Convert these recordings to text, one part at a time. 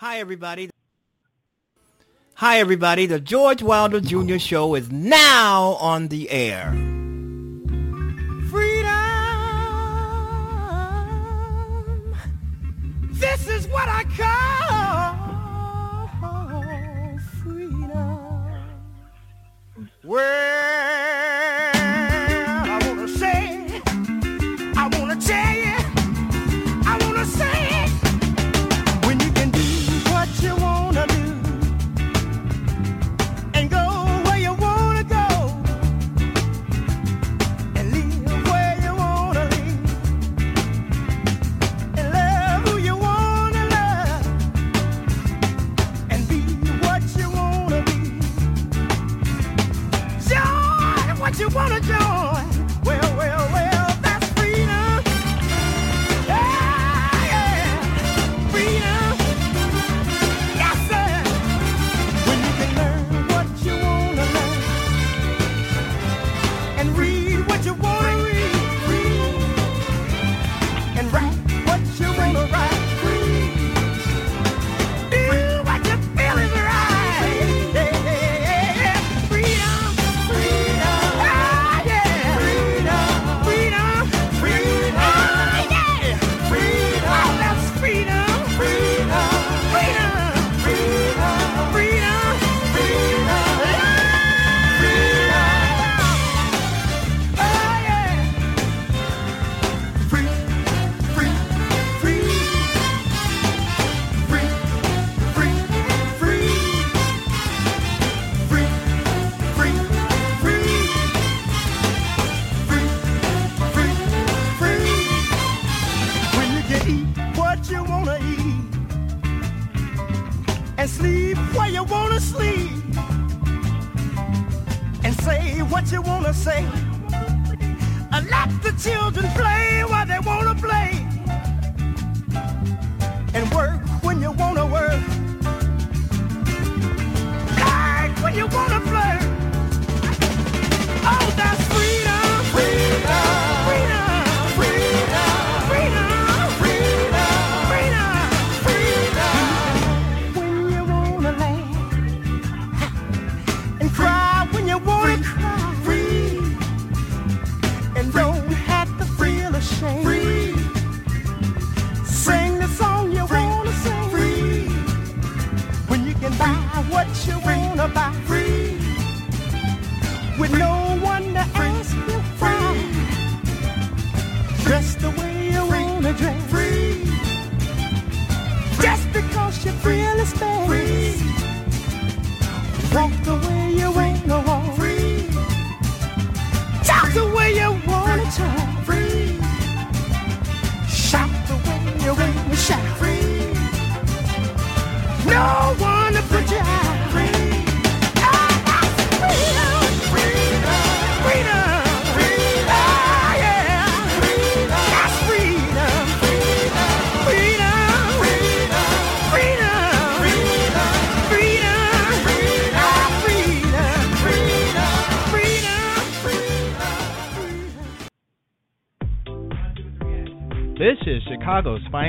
Hi, everybody. Hi, everybody. The George Wilder Jr. Show is now on the air. Freedom. This is what I call freedom. Well, Join what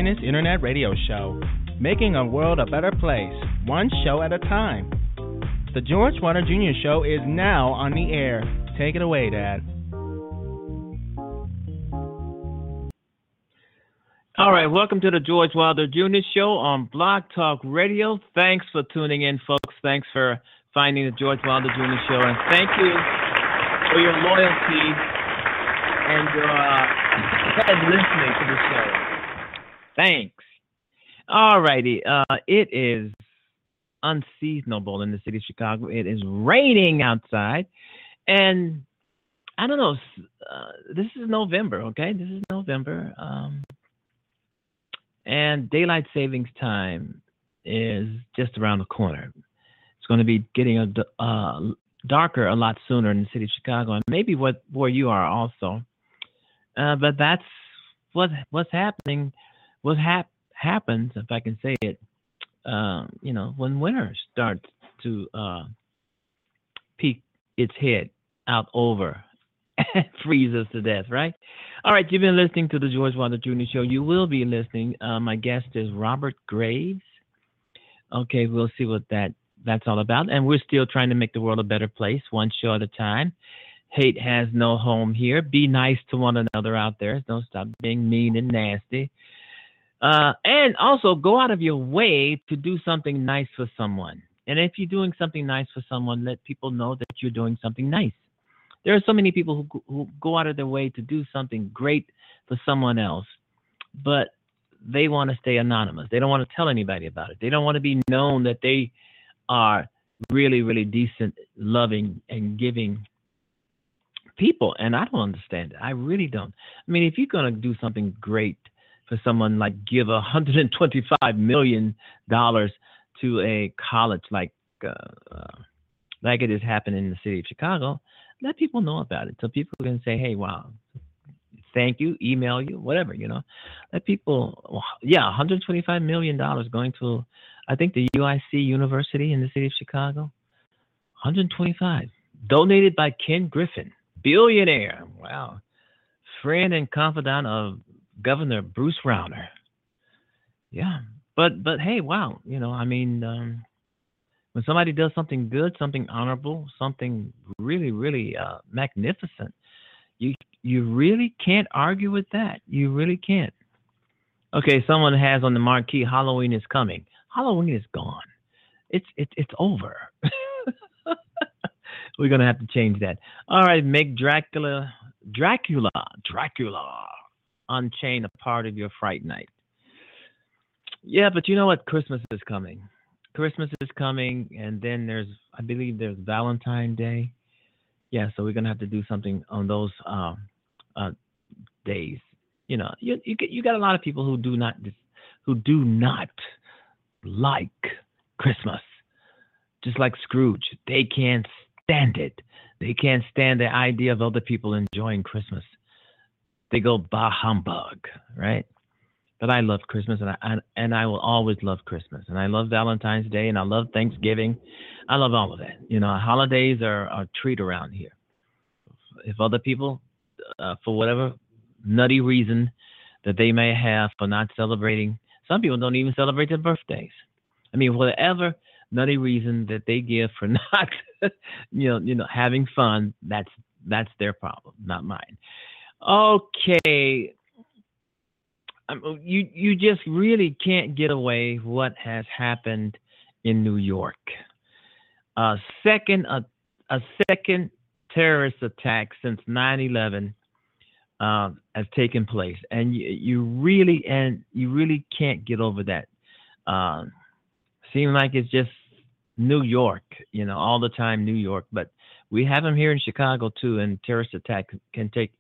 finest internet radio show, making a world a better place, one show at a time. The George Wilder Jr. Show is now on the air. Take it away, Dad. All right, welcome to the George Wilder Jr. Show on Blog Talk Radio. Thanks for tuning in, folks. Thanks for finding the George Wilder Jr. Show, and thank you for your loyalty and your uh, listening to the show. Thanks. All righty, uh, it is unseasonable in the city of Chicago. It is raining outside, and I don't know. Uh, this is November, okay? This is November. Um, and daylight savings time is just around the corner. It's going to be getting a uh, darker a lot sooner in the city of Chicago, and maybe what where you are also. Uh, but that's what what's happening. What hap- happens, if I can say it, uh, you know, when winter starts to uh, peek its head out over freeze us to death, right? All right, you've been listening to the George Wilder Jr. Show. You will be listening. Uh, my guest is Robert Graves. Okay, we'll see what that that's all about. And we're still trying to make the world a better place, one show at a time. Hate has no home here. Be nice to one another out there. Don't stop being mean and nasty. Uh, and also go out of your way to do something nice for someone. And if you're doing something nice for someone, let people know that you're doing something nice. There are so many people who, who go out of their way to do something great for someone else, but they want to stay anonymous. They don't want to tell anybody about it. They don't want to be known that they are really, really decent, loving, and giving people. And I don't understand it. I really don't. I mean, if you're going to do something great for someone like give a $125 million to a college like uh, uh, like it is happening in the city of Chicago, let people know about it so people can say, hey, wow, thank you, email you, whatever, you know. Let people, yeah, $125 million going to, I think, the UIC University in the city of Chicago. 125 donated by Ken Griffin, billionaire. Wow. Friend and confidant of Governor Bruce Rauner. Yeah. But, but hey, wow, you know, I mean, um, when somebody does something good, something honorable, something really, really uh, magnificent, you you really can't argue with that. You really can't. Okay, someone has on the marquee Halloween is coming. Halloween is gone. It's it's it's over. We're gonna have to change that. All right, make Dracula Dracula Dracula Unchained a part of your fright night. Yeah, but you know what? Christmas is coming. Christmas is coming, and then there's, I believe, there's Valentine's Day. Yeah, so we're gonna have to do something on those um, uh, days. You know, you you you got a lot of people who do not who do not like Christmas, just like Scrooge. They can't stand it. They can't stand the idea of other people enjoying Christmas. They go bah humbug, right? But I love Christmas, and I and I will always love Christmas, and I love Valentine's Day, and I love Thanksgiving. I love all of that. You know, holidays are, are a treat around here. If other people, uh, for whatever nutty reason that they may have for not celebrating, some people don't even celebrate their birthdays. I mean, whatever nutty reason that they give for not, you know, you know, having fun, that's that's their problem, not mine. Okay, um, you you just really can't get away what has happened in New York. A second a, a second terrorist attack since 9/11 uh, has taken place, and you, you really and you really can't get over that. Uh, seems like it's just New York, you know, all the time New York, but we have them here in Chicago too, and terrorist attack can take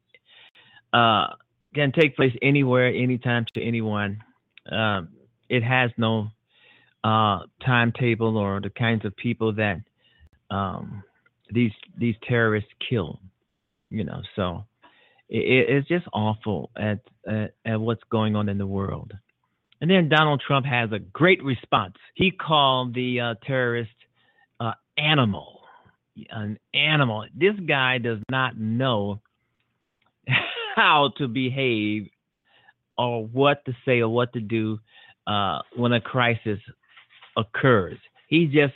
uh, can take place anywhere, anytime to anyone. Um, it has no uh, timetable or the kinds of people that um, these these terrorists kill. You know, so it, it's just awful at, at at what's going on in the world. And then Donald Trump has a great response. He called the uh, terrorist uh, animal, an animal. This guy does not know how to behave or what to say or what to do uh, when a crisis occurs. He just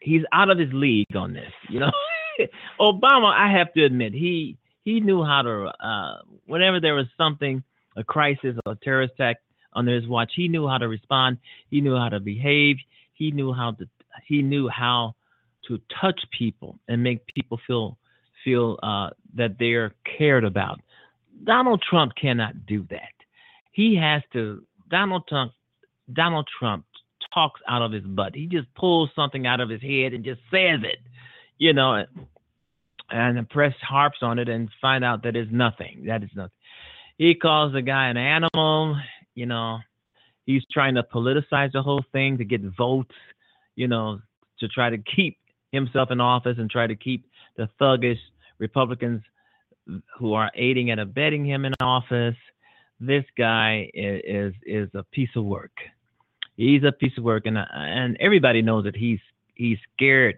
he's out of his league on this. You know, Obama, I have to admit, he he knew how to uh, whenever there was something, a crisis or a terrorist attack under his watch, he knew how to respond. He knew how to behave. He knew how to he knew how to touch people and make people feel feel uh, that they're cared about. Donald Trump cannot do that. He has to. Donald Trump. Donald Trump talks out of his butt. He just pulls something out of his head and just says it, you know, and the press harps on it and find out that it's nothing. That is nothing. He calls the guy an animal, you know. he's trying to politicize the whole thing to get votes, you know, to try to keep himself in office and try to keep the thuggish Republicans who are aiding and abetting him in office. This guy is is, a piece of work. He's a piece of work, and and everybody knows that he's he's scared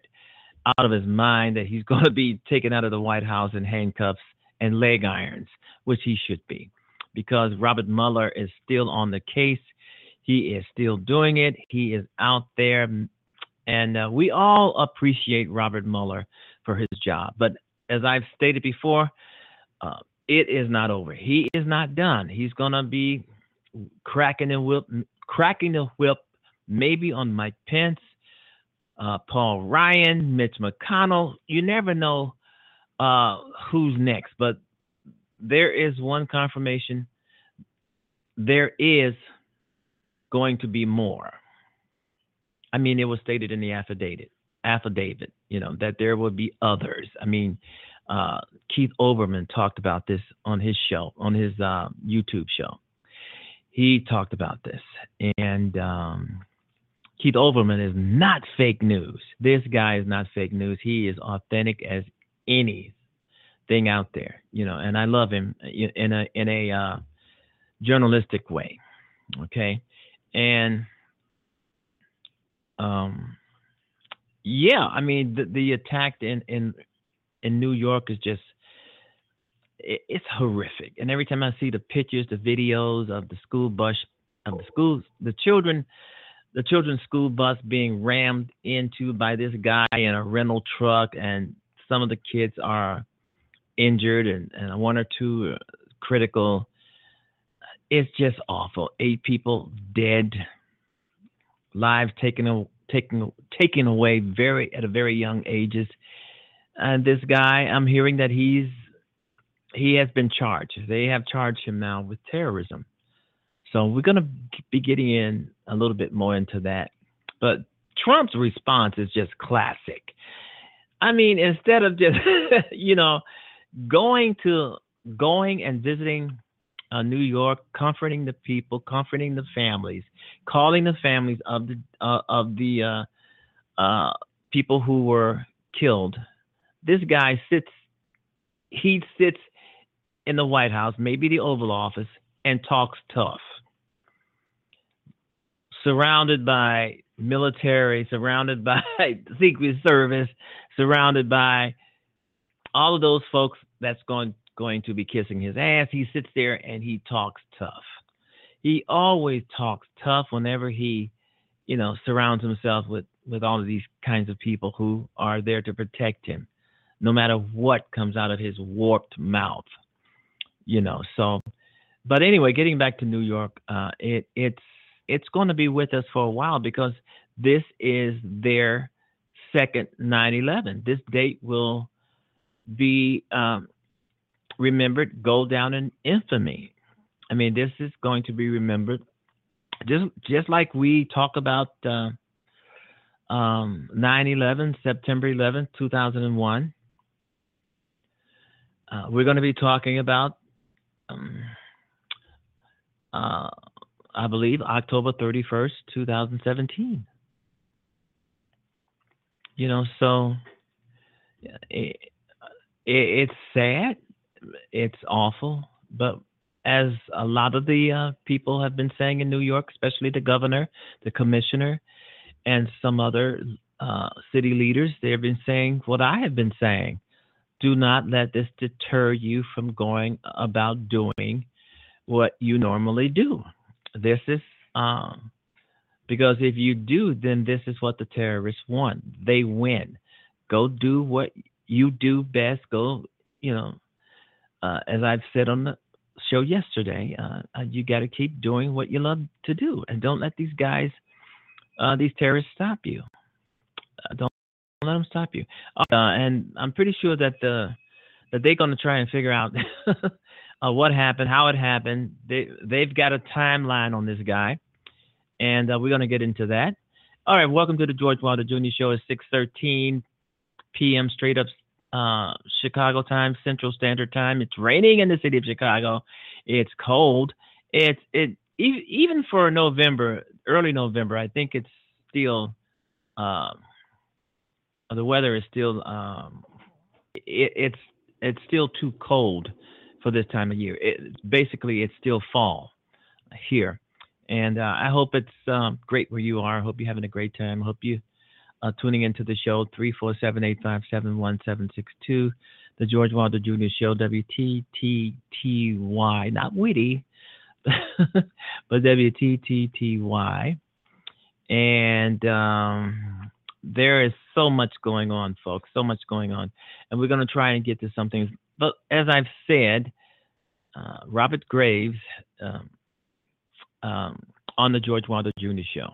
out of his mind that he's going to be taken out of the White House in handcuffs and leg irons, which he should be, because Robert Mueller is still on the case. He is still doing it. He is out there, and uh, we all appreciate Robert Mueller for his job. But as I've stated before, uh, it is not over. He is not done. He's gonna be cracking the whip, cracking the whip, maybe on Mike Pence, uh, Paul Ryan, Mitch McConnell. You never know uh, who's next, but there is one confirmation. There is going to be more. I mean, it was stated in the affidavit, affidavit, you know, that there will be others. I mean, uh, Keith Olbermann talked about this on his show, on his uh, YouTube show. He talked about this, and um, Keith Olbermann is not fake news. This guy is not fake news. He is authentic as anything out there, you know. And I love him in a in a uh, journalistic way. Okay, and um, yeah, I mean the, the attack in in in New York is just it, it's horrific. And every time I see the pictures, the videos of the school bus of the schools, the children, the children's school bus being rammed into by this guy in a rental truck, and some of the kids are injured, and, and one or two critical. It's just awful. Eight people dead, lives taken taken taken away very at a very young ages. And this guy, I'm hearing that he's he has been charged. They have charged him now with terrorism. So we're going to be getting in a little bit more into that. But Trump's response is just classic. I mean, instead of just you know going to going and visiting uh, New York, comforting the people, comforting the families, calling the families of the uh, of the uh, uh people who were killed this guy sits, he sits in the White House, maybe the Oval Office, and talks tough. Surrounded by military, surrounded by Secret Service, surrounded by all of those folks that's going going to be kissing his ass. He sits there and he talks tough. He always talks tough whenever he, you know, surrounds himself with with all of these kinds of people who are there to protect him no matter what comes out of his warped mouth. You know, so but anyway, getting back to New York, uh, it it's it's going to be with us for a while because this is their second 9/11. This date will be um, remembered, go down in infamy. I mean, this is going to be remembered, just just like we talk about uh, um, 9/11, September 11, 2001. Uh, we're going to be talking about, um, uh, I believe, October 31st, 2017. You know, so it, it, it's sad, it's awful, but as a lot of the uh, people have been saying in New York, especially the governor, the commissioner, and some other uh, city leaders, they've been saying what I have been saying do not let this deter you from going about doing what you normally do. This is um, because if you do, then this is what the terrorists want. They win. Go do what you do best. Go, you know, uh, as I've said on the show yesterday, uh, you got to keep doing what you love to do, and don't let these guys, uh, these terrorists, stop you. Uh, let them stop you. Uh, and I'm pretty sure that the that they're going to try and figure out uh, what happened, how it happened. They they've got a timeline on this guy, and uh, we're going to get into that. All right, welcome to the George Wilder Jr. Show at 6:13 p.m. straight up uh, Chicago time, Central Standard Time. It's raining in the city of Chicago. It's cold. It's it even for November, early November, I think it's still um, the weather is still um, it, it's it's still too cold for this time of year. It, basically, it's still fall here, and uh, I hope it's um, great where you are. I hope you're having a great time. I hope you uh, tuning into the show three four seven eight five seven one seven six two, the George Wilder Jr. Show WTTTY, not witty, but WTTTY, and um, there is so much going on, folks, so much going on. And we're going to try and get to some things. But as I've said, uh, Robert Graves um, um, on the George Wilder Jr. Show.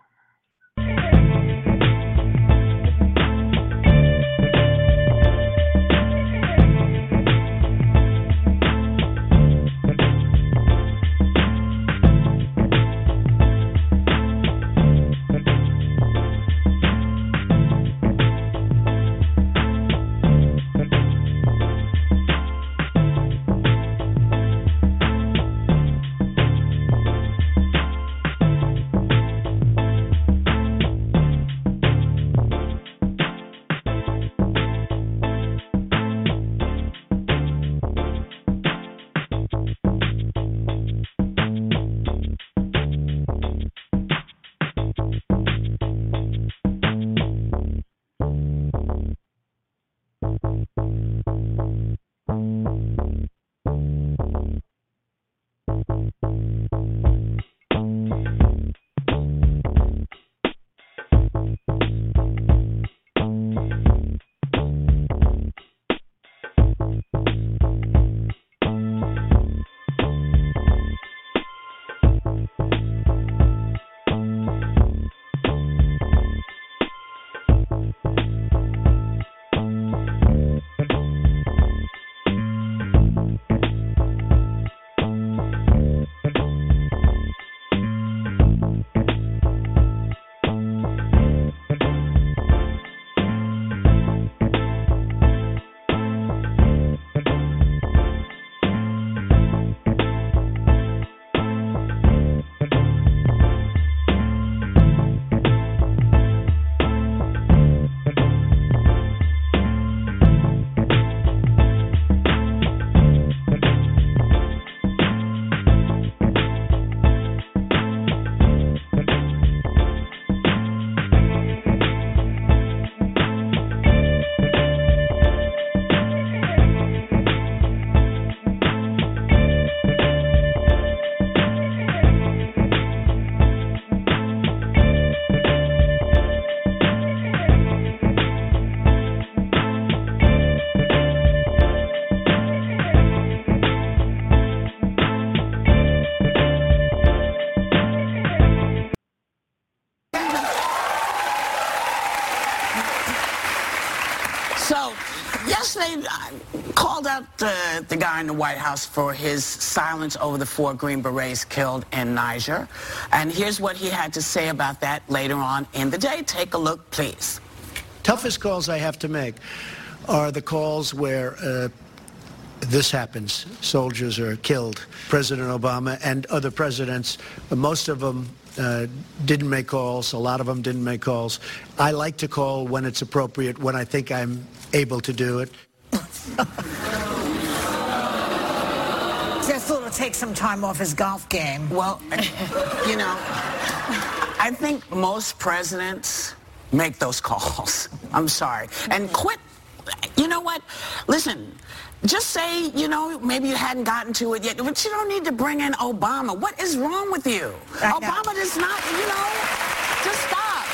The guy in the White House for his silence over the four Green Berets killed in Niger. And here's what he had to say about that later on in the day. Take a look, please. Toughest calls I have to make are the calls where uh, this happens. Soldiers are killed. President Obama and other presidents, most of them uh, didn't make calls. A lot of them didn't make calls. I like to call when it's appropriate, when I think I'm able to do it. Just thought to take some time off his golf game. Well, you know, I think most presidents make those calls. I'm sorry. And quit. You know what? Listen, just say, you know, maybe you hadn't gotten to it yet, but you don't need to bring in Obama. What is wrong with you? Obama does not, you know, just stop.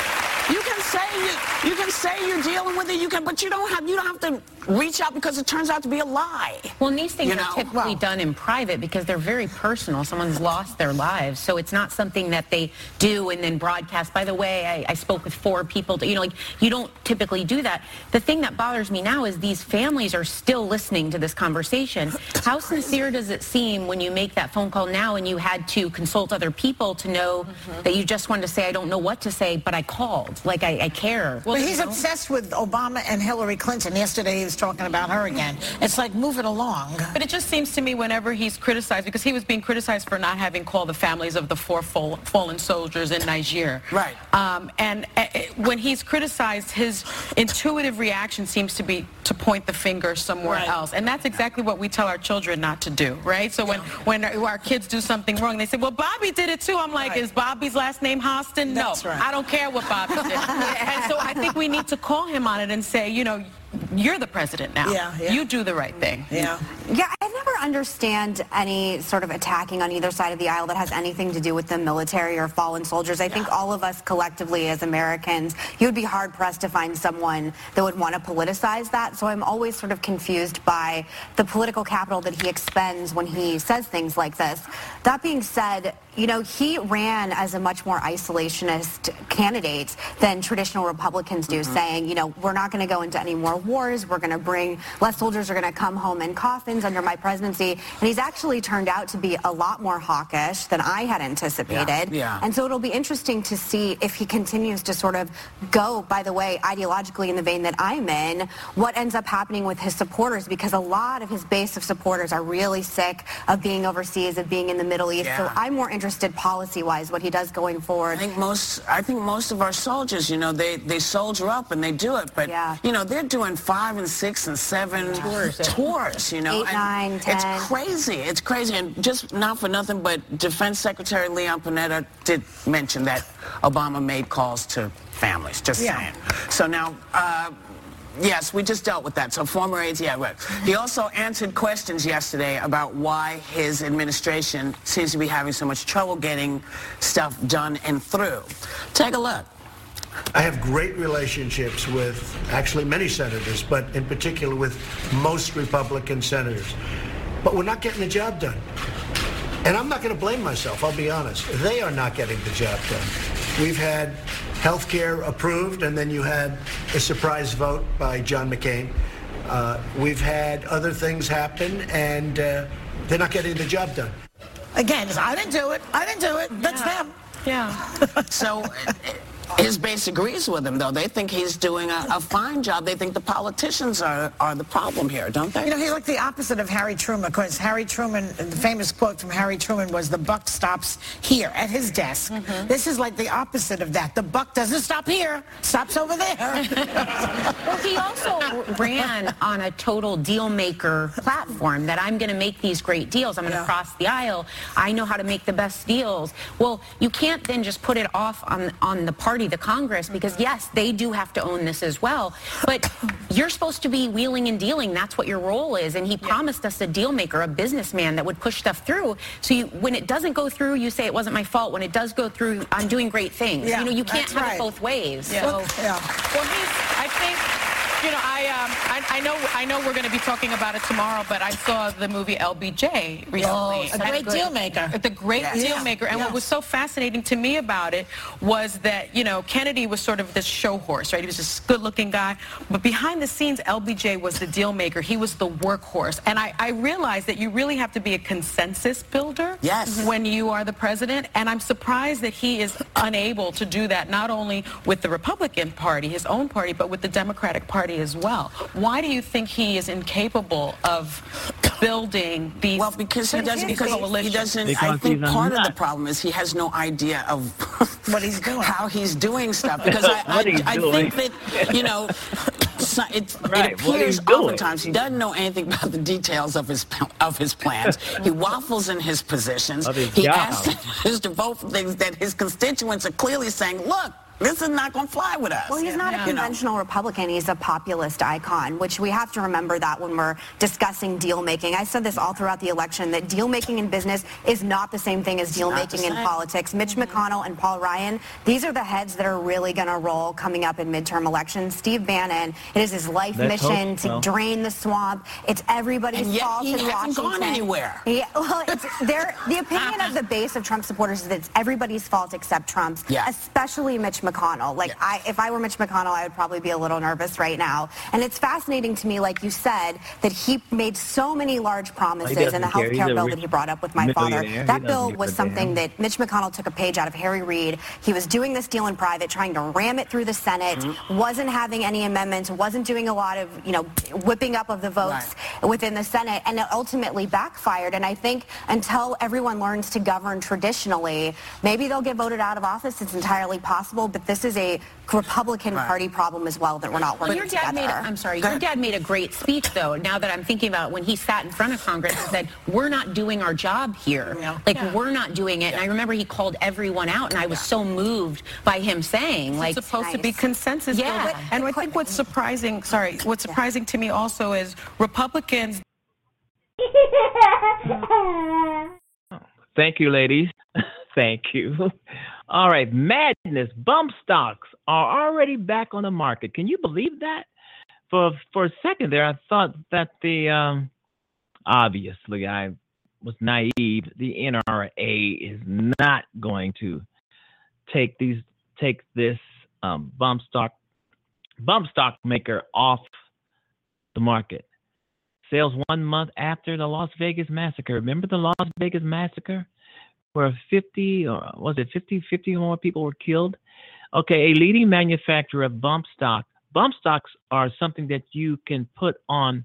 You can say you, you can say you're dealing with it. You can, but you don't have you don't have to reach out because it turns out to be a lie. Well, these things you know? are typically well, done in private because they're very personal. Someone's lost their lives, so it's not something that they do and then broadcast. By the way, I, I spoke with four people. To, you know, like you don't typically do that. The thing that bothers me now is these families are still listening to this conversation. How sincere does it seem when you make that phone call now and you had to consult other people to know mm-hmm. that you just wanted to say, I don't know what to say, but I called. Like I, I care. Well, he's you know? obsessed with Obama and Hillary Clinton. Yesterday he was talking about her again. It's like move it along. But it just seems to me whenever he's criticized, because he was being criticized for not having called the families of the four fall, fallen soldiers in Niger. Right. Um, and uh, uh, when he's criticized, his intuitive reaction seems to be to point the finger somewhere Right. else. And that's exactly what we tell our children not to do, right? So when, when our kids do something wrong, they say, well, Bobby did it too. I'm like, Right. is Bobby's last name Hostin? That's no, right. I don't care what Bobby did. and so I think we need to call him on it and say, you know, you're the president now. Yeah, yeah. You do the right thing. Yeah. Yeah, I never understand any sort of attacking on either side of the aisle that has anything to do with the military or fallen soldiers. I think all of us collectively as Americans, you would be hard pressed to find someone that would want to politicize that. So I'm always sort of confused by the political capital that he expends when he says things like this. That being said, you know, he ran as a much more isolationist candidate than traditional Republicans do, mm-hmm. saying, you know, we're not going to go into any more wars. We're going to bring less soldiers are going to come home in coffins under my presidency. And he's actually turned out to be a lot more hawkish than I had anticipated. yeah. yeah. And so it'll be interesting to see if he continues to sort of go, by the way, ideologically in the vein that I'm in, what ends up happening with his supporters because a lot of his base of supporters are really sick of being overseas, of being in the Middle East. Yeah. So I'm more interested policy-wise what he does going forward? I think most I think most of our soldiers, you know, they, they soldier up and they do it, but Yeah. you know, they're doing five and six and seven tours, tours you know. Eight, and nine, ten. It's crazy. It's crazy. And just not for nothing, but Defense Secretary Leon Panetta did mention that Obama made calls to families. Just Yeah. saying. So now uh, Yes, we just dealt with that. So former aides, yeah, right. He also answered questions yesterday about why his administration seems to be having so much trouble getting stuff done and through. Take a look. I have great relationships with actually many senators, but in particular with most Republican senators. But we're not getting the job done. And I'm not going to blame myself, I'll be honest. They are not getting the job done. We've had health care approved, and then you had a surprise vote by John McCain. Uh, we've had other things happen, and uh, they're not getting the job done. Again, I didn't do it. I didn't do it. That's them. Yeah. So his base agrees with him, though. They think he's doing a, a fine job. They think the politicians are, are the problem here, don't they? You know, he's like the opposite of Harry Truman, because Harry Truman, the famous quote from Harry Truman was, the buck stops here at his desk. Mm-hmm. This is like the opposite of that. The buck doesn't stop here, stops over there. Well, he also ran on a total deal maker platform that I'm going to make these great deals. I'm going to Yeah. cross the aisle. I know how to make the best deals. Well, you can't then just put it off on on the party, the Congress, because yes, they do have to own this as well. But you're supposed to be wheeling and dealing. That's what your role is. And he promised us a deal maker, a businessman that would push stuff through. So you, when it doesn't go through, you say it wasn't my fault. When it does go through, I'm doing great things. Yeah, you know, you can't have right. it both ways. Yeah. So. yeah. Well, he's, I think, you know, I, um, I, I know, I know we're going to be talking about it tomorrow, but I saw the movie LBJ recently. Oh, a great deal maker. The great Yeah. deal maker. And Yeah. what was so fascinating to me about it was that, you know, Kennedy was sort of this show horse, right? He was this good-looking guy. But behind the scenes, LBJ was the deal maker. He was the workhorse. And I, I realized that you really have to be a consensus builder Yes. when you are the president. And I'm surprised that he is unable to do that, not only with the Republican Party, his own party, but with the Democratic Party as well. Why do you think he is incapable of building these Well, because he doesn't. Because he doesn't. I think part of the problem is he has no idea of What he's doing. how he's doing stuff. Because I, I, I think that you know, so it, Right, it appears oftentimes he doesn't know anything about the details of his of his plans. he waffles in his positions. His he job. asks us to vote for things that his constituents are clearly saying, "Look, this is not going to fly with us." Well, he's not a You know. conventional Republican. He's a populist icon, which we have to remember that when we're discussing deal making. I said this all throughout the election that deal making in business is not the same thing as deal making in politics. Mitch McConnell and Paul Ryan, these are the heads that are really going to roll coming up in midterm elections. Steve Bannon, it is his life Let's mission hope to so. drain the swamp. It's everybody's And yet fault he in hasn't gone anywhere. Yeah, well, it's, they're, the opinion of the base of Trump supporters is that it's everybody's fault except Trump's, Yeah. especially Mitch McConnell. Like, I, if I were Mitch McConnell, I would probably be a little nervous right now. And it's fascinating to me, like you said, that he made so many large promises in the care. health care bill that he brought up with my father. That bill was something damn. that Mitch McConnell took a page out of Harry Reid. He was doing this deal in private, trying to ram it through the Senate, Mm-hmm. wasn't having any amendments, wasn't doing a lot of, you know, whipping up of the votes within the Senate, and it ultimately backfired. And I think until everyone learns to govern traditionally, maybe they'll get voted out of office. It's entirely possible, but this is a Republican Party problem as well that we're not working your dad together. made. I'm sorry. Your dad made a great speech, though. Now that I'm thinking about it, when he sat in front of Congress and said, "We're not doing our job here. Like Yeah. we're not doing it." And I remember he called everyone out, and I was so moved by him saying, "Like it's supposed to be consensus Yeah. building. And I think what's surprising, sorry, what's surprising to me also is Republicans Thank you, ladies. Thank you. All right, madness. Bump stocks are already back on the market. Can you believe that? For for a second there, I thought that the um, obviously I was naive. The NRA is not going to take these take this um, bump stock bump stock maker off the market. Sales one month after the Las Vegas massacre. Remember the Las Vegas massacre? Where 50 or was it 50, 50 more people were killed? Okay, a leading manufacturer of bump stock. Bump stocks are something that you can put on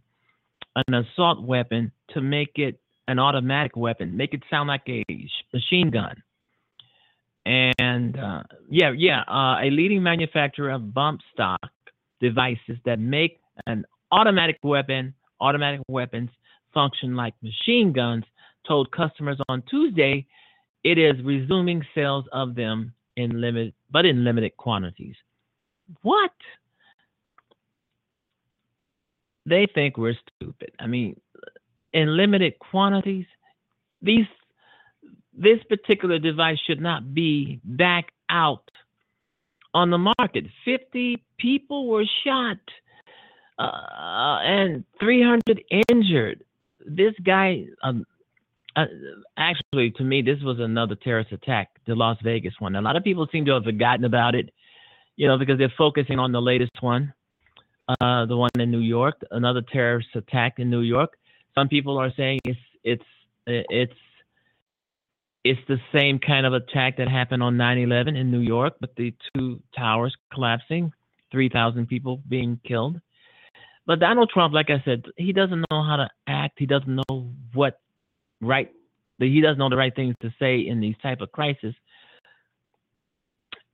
an assault weapon to make it an automatic weapon, make it sound like a machine gun. And uh, yeah, yeah, uh, a leading manufacturer of bump stock devices that make an automatic weapon, automatic weapons function like machine guns, told customers on Tuesday it is resuming sales of them in limit, but in limited quantities. What? They think we're stupid. I mean, in limited quantities, these this particular device should not be back out on the market. 50 people were shot uh, and 300 injured. This guy, um, uh, actually, to me, this was another terrorist attack, the Las Vegas one. A lot of people seem to have forgotten about it, you know, because they're focusing on the latest one, uh, the one in New York, another terrorist attack in New York. Some people are saying it's it's it's it's the same kind of attack that happened on 9/11 in New York, with the two towers collapsing, 3,000 people being killed. But Donald Trump, like I said, he doesn't know how to act. He doesn't know what right. That he doesn't know the right things to say in these type of crisis,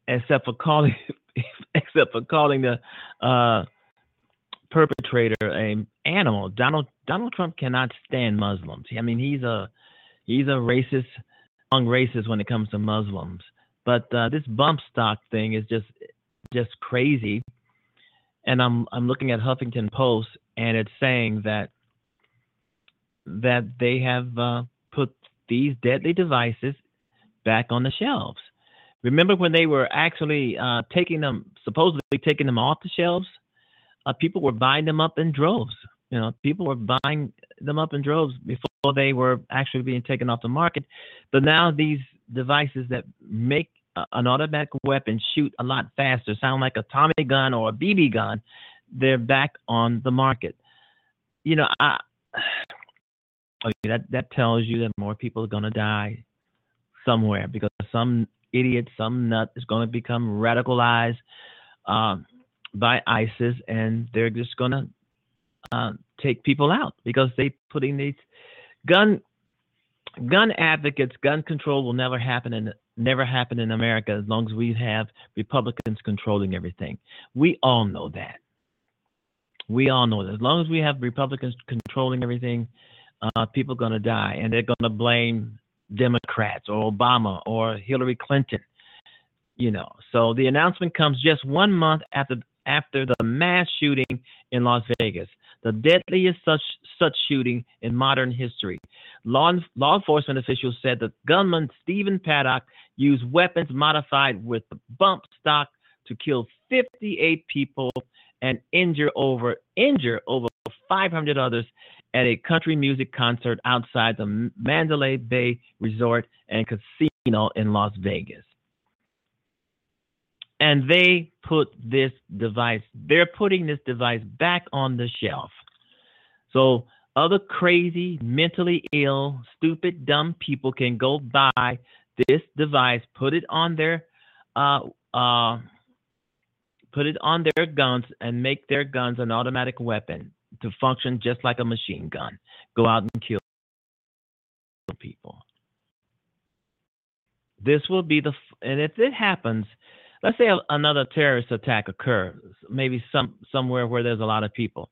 except for calling, except for calling the uh, perpetrator a animal. Donald Donald Trump cannot stand Muslims. I mean, he's a he's a racist among races when it comes to Muslims. But uh, this bump stock thing is just just crazy. And I'm I'm looking at Huffington Post, and it's saying that that they have uh, put these deadly devices back on the shelves. Remember when they were actually uh, taking them, supposedly taking them off the shelves? Uh, people were buying them up in droves. You know, people were buying them up in droves before they were actually being taken off the market. But now these devices that make a- an automatic weapon shoot a lot faster, sound like a Tommy gun or a BB gun, they're back on the market. You know, I, okay, that that tells you that more people are going to die somewhere because some idiot, some nut is going to become radicalized um, by ISIS, and they're just going to uh, take people out because they putting these gun gun advocates, gun control will never happen in never happen in America as long as we have Republicans controlling everything. We all know that. We all know that. As long as we have Republicans controlling everything, uh, people going to die, and they're going to blame Democrats or Obama or Hillary Clinton. You know, so the announcement comes just one month after after the mass shooting in Las Vegas, the deadliest such such shooting in modern history. Law, law enforcement officials said that gunman Stephen Paddock used weapons modified with bump stock to kill 58 people and injure over injure over 500 others at a country music concert outside the Mandalay Bay Resort and Casino in Las Vegas. and they put this device, they're putting this device back on the shelf. So other crazy, mentally ill, stupid, dumb people can go buy this device, put it on their uh, uh, put it on their guns and make their guns an automatic weapon to function just like a machine gun. Go out and kill people. This will be the and if it happens, let's say another terrorist attack occurs, maybe some somewhere where there's a lot of people,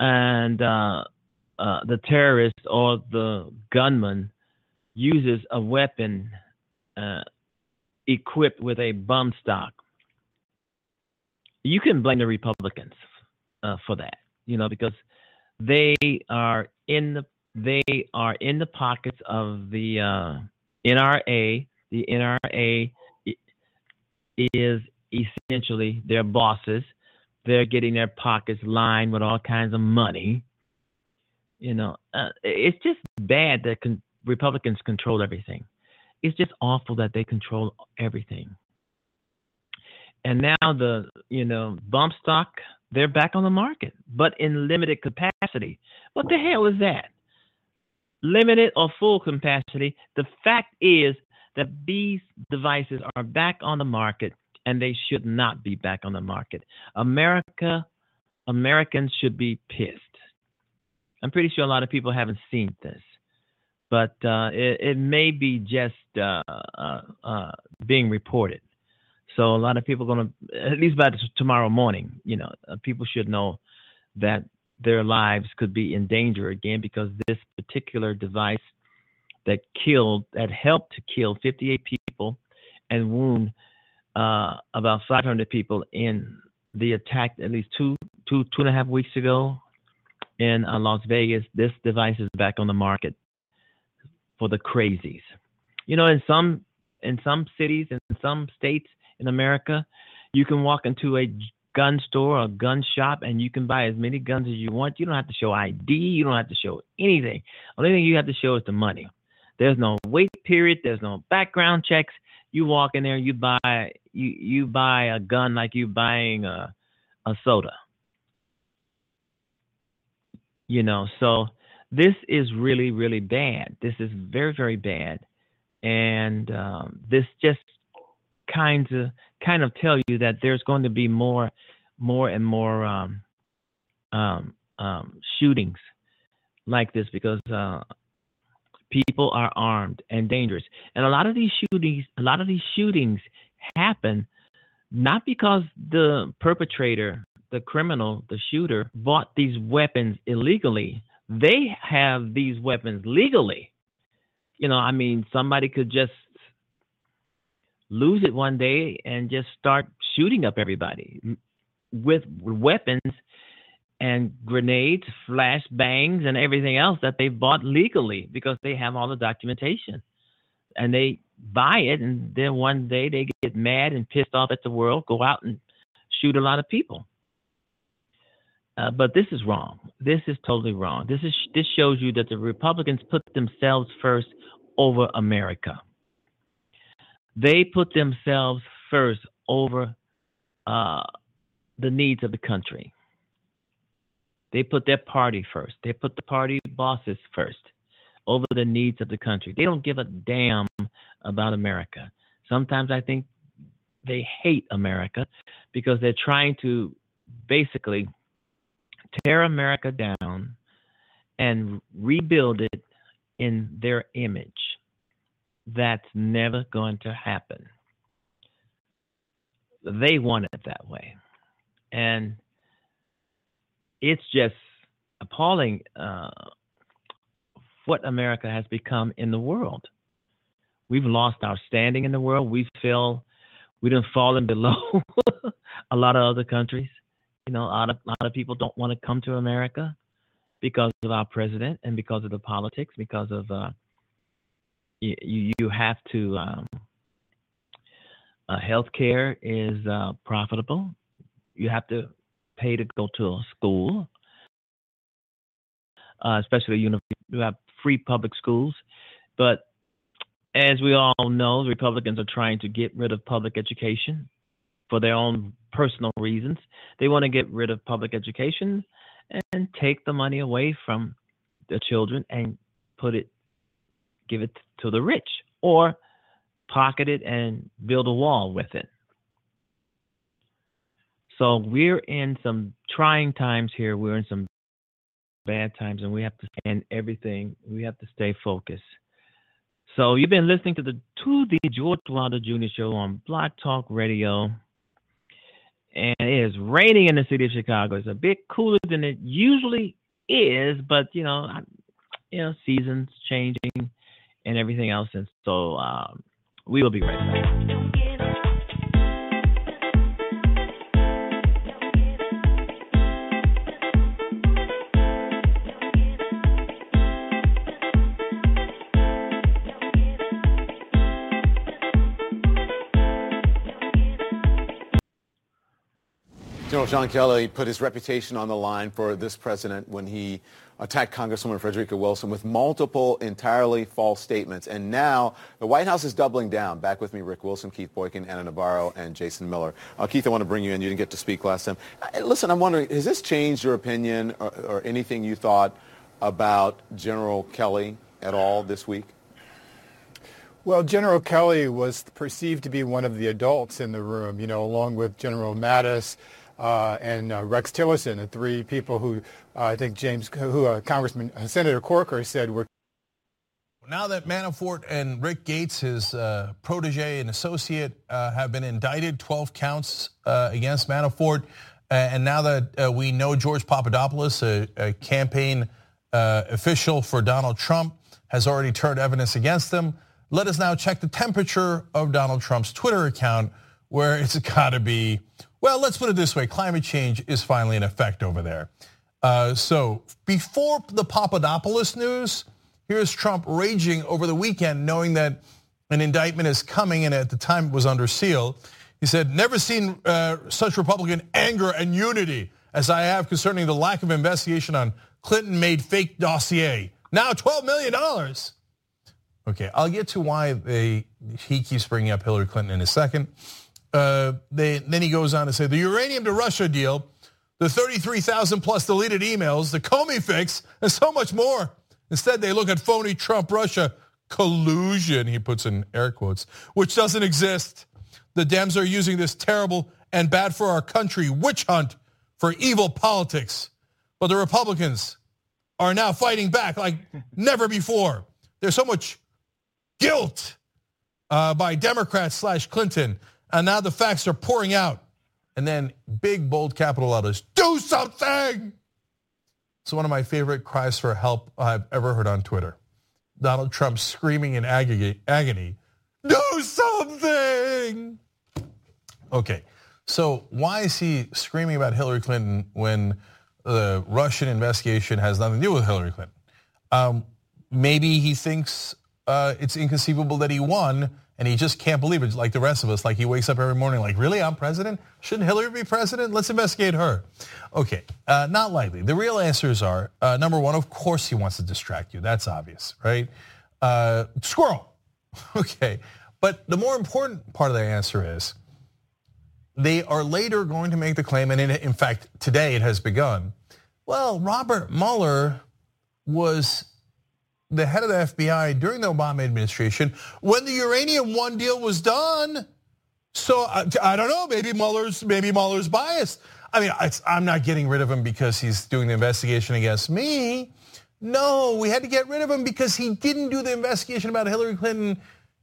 and uh, uh, the terrorist or the gunman uses a weapon uh, equipped with a bump stock. You can blame the Republicans uh, for that, you know, because they are in the they are in the pockets of the uh, NRA. The NRA is essentially their bosses. They're getting their pockets lined with all kinds of money. You know, uh, it's just bad that con- Republicans control everything. It's just awful that they control everything. And now the you know bump stock they're back on the market, but in limited capacity. What the hell is that? Limited or full capacity. The fact is that these devices are back on the market and they should not be back on the market. America, Americans should be pissed. I'm pretty sure a lot of people haven't seen this, but uh, it, it, may be just uh, uh, uh being reported. So a lot of people are going to, at least by tomorrow morning, you know, uh, people should know that their lives could be in danger again because this particular device that killed, that helped to kill 58 people and wound uh, about 500 people in the attack at least two, two, two and a half weeks ago in uh, Las Vegas. This device is back on the market for the crazies. You know, in some in some cities, in some states, in America, you can walk into a gun store or a gun shop and you can buy as many guns as you want. You don't have to show ID. You don't have to show anything. Only thing you have to show is the money. There's no wait period. There's no background checks. You walk in there, you buy you you buy a gun like you buying a a soda. You know, so this is really really bad. This is very very bad, and um, this just kind of kind of tell you that there's going to be more more and more um, um, um, shootings like this because uh, people are armed and dangerous, and a lot of these shootings a lot of these shootings happen not because the perpetrator the criminal the shooter bought these weapons illegally. They have these weapons legally. You know i mean somebody could just lose it one day and just start shooting up everybody with weapons and grenades, flash bangs, and everything else that they bought legally because they have all the documentation. And they buy it, and then one day they get mad and pissed off at the world, go out and shoot a lot of people. Uh, but this is wrong. This is totally wrong. This is this shows you that the Republicans put themselves first over America. They put themselves first over uh, the needs of the country. They put their party first. They put the party bosses first over the needs of the country. They don't give a damn about America. Sometimes I think they hate America because they're trying to basically tear America down and rebuild it in their image. That's never going to happen. They want it that way. And it's just appalling uh, what America has become in the world. We've lost our standing in the world. We feel we didn't fallen below a lot of other countries. You know, a lot of, a lot of people don't want to come to America because of our president and because of the politics, because of uh, you you have to um, uh, healthcare is uh, profitable. You have to pay to go to a school, uh, especially you know you have free public schools. But as we all know, Republicans are trying to get rid of public education. for their own personal reasons. They want to get rid of public education and take the money away from the children and put it, give it to the rich, or pocket it and build a wall with it. So we're in some trying times here. We're in some bad times, and we have to stand everything. We have to stay focused. So you've been listening to the to the George Wilder Jr. Show on Blog Talk Radio, and it is raining in the city of Chicago. It's a bit cooler than it usually is, but you know, you know, seasons changing and everything else, and so um, we will be right back. General John Kelly put his reputation on the line for this president when he attacked Congresswoman Frederica Wilson with multiple entirely false statements. And now the White House is doubling down. Back with me, Rick Wilson, Keith Boykin, Ana Navarro, and Jason Miller. Uh, Keith, I want to bring you in. You didn't get to speak last time. Uh, listen, I'm wondering, has this changed your opinion or, or anything you thought about General Kelly at all this week? Well, General Kelly was perceived to be one of the adults in the room, you know, along with General Mattis uh, and uh, Rex Tillerson, the three people who uh, I think James, who uh, Congressman uh, Senator Corker said were. Now that Manafort and Rick Gates, his uh, protege and associate, have been indicted, 12 counts against Manafort, and now that we know George Papadopoulos, a, a campaign official for Donald Trump, has already turned evidence against them, let us now check the temperature of Donald Trump's Twitter account, where it's got to be well, let's put it this way climate change is finally in effect over there. Uh, so before the Papadopoulos news, here's Trump raging over the weekend, knowing that an indictment is coming, and at the time it was under seal. He said, Never seen uh, such Republican anger and unity as I have concerning the lack of investigation on Clinton made fake dossier. Now $12 million. Okay, I'll get to why they, he keeps bringing up Hillary Clinton in a second. Uh, they, then he goes on to say the uranium to Russia deal, the 33,000 plus deleted emails, the Comey fix, and so much more. Instead, they look at phony Trump Russia collusion, he puts in air quotes, which doesn't exist. The Dems are using this terrible and bad for our country witch hunt for evil politics. But the Republicans are now fighting back like never before. There's so much guilt uh, by Democrats slash Clinton and now the facts are pouring out. And then big, bold capital letters, do something. It's one of my favorite cries for help I've ever heard on Twitter. Donald Trump screaming in agony, do something. Okay, so why is he screaming about Hillary Clinton when the Russian investigation has nothing to do with Hillary Clinton? Um, maybe he thinks uh, it's inconceivable that he won and he just can't believe it like the rest of us. Like he wakes up every morning like, really, I'm president? Shouldn't Hillary be president? Let's investigate her. Okay, uh, not likely. The real answers are, uh, number one, of course he wants to distract you. That's obvious, right? Uh, squirrel. okay, but the more important part of the answer is, they are later going to make the claim, and in, in fact, today it has begun. Well, Robert Mueller was the head of the FBI during the Obama administration when the uranium one deal was done. So I, don't know. Maybe Mueller's maybe Mueller's biased. I mean, I'm not getting rid of him because he's doing the investigation against me. No, we had to get rid of him because he didn't do the investigation about Hillary Clinton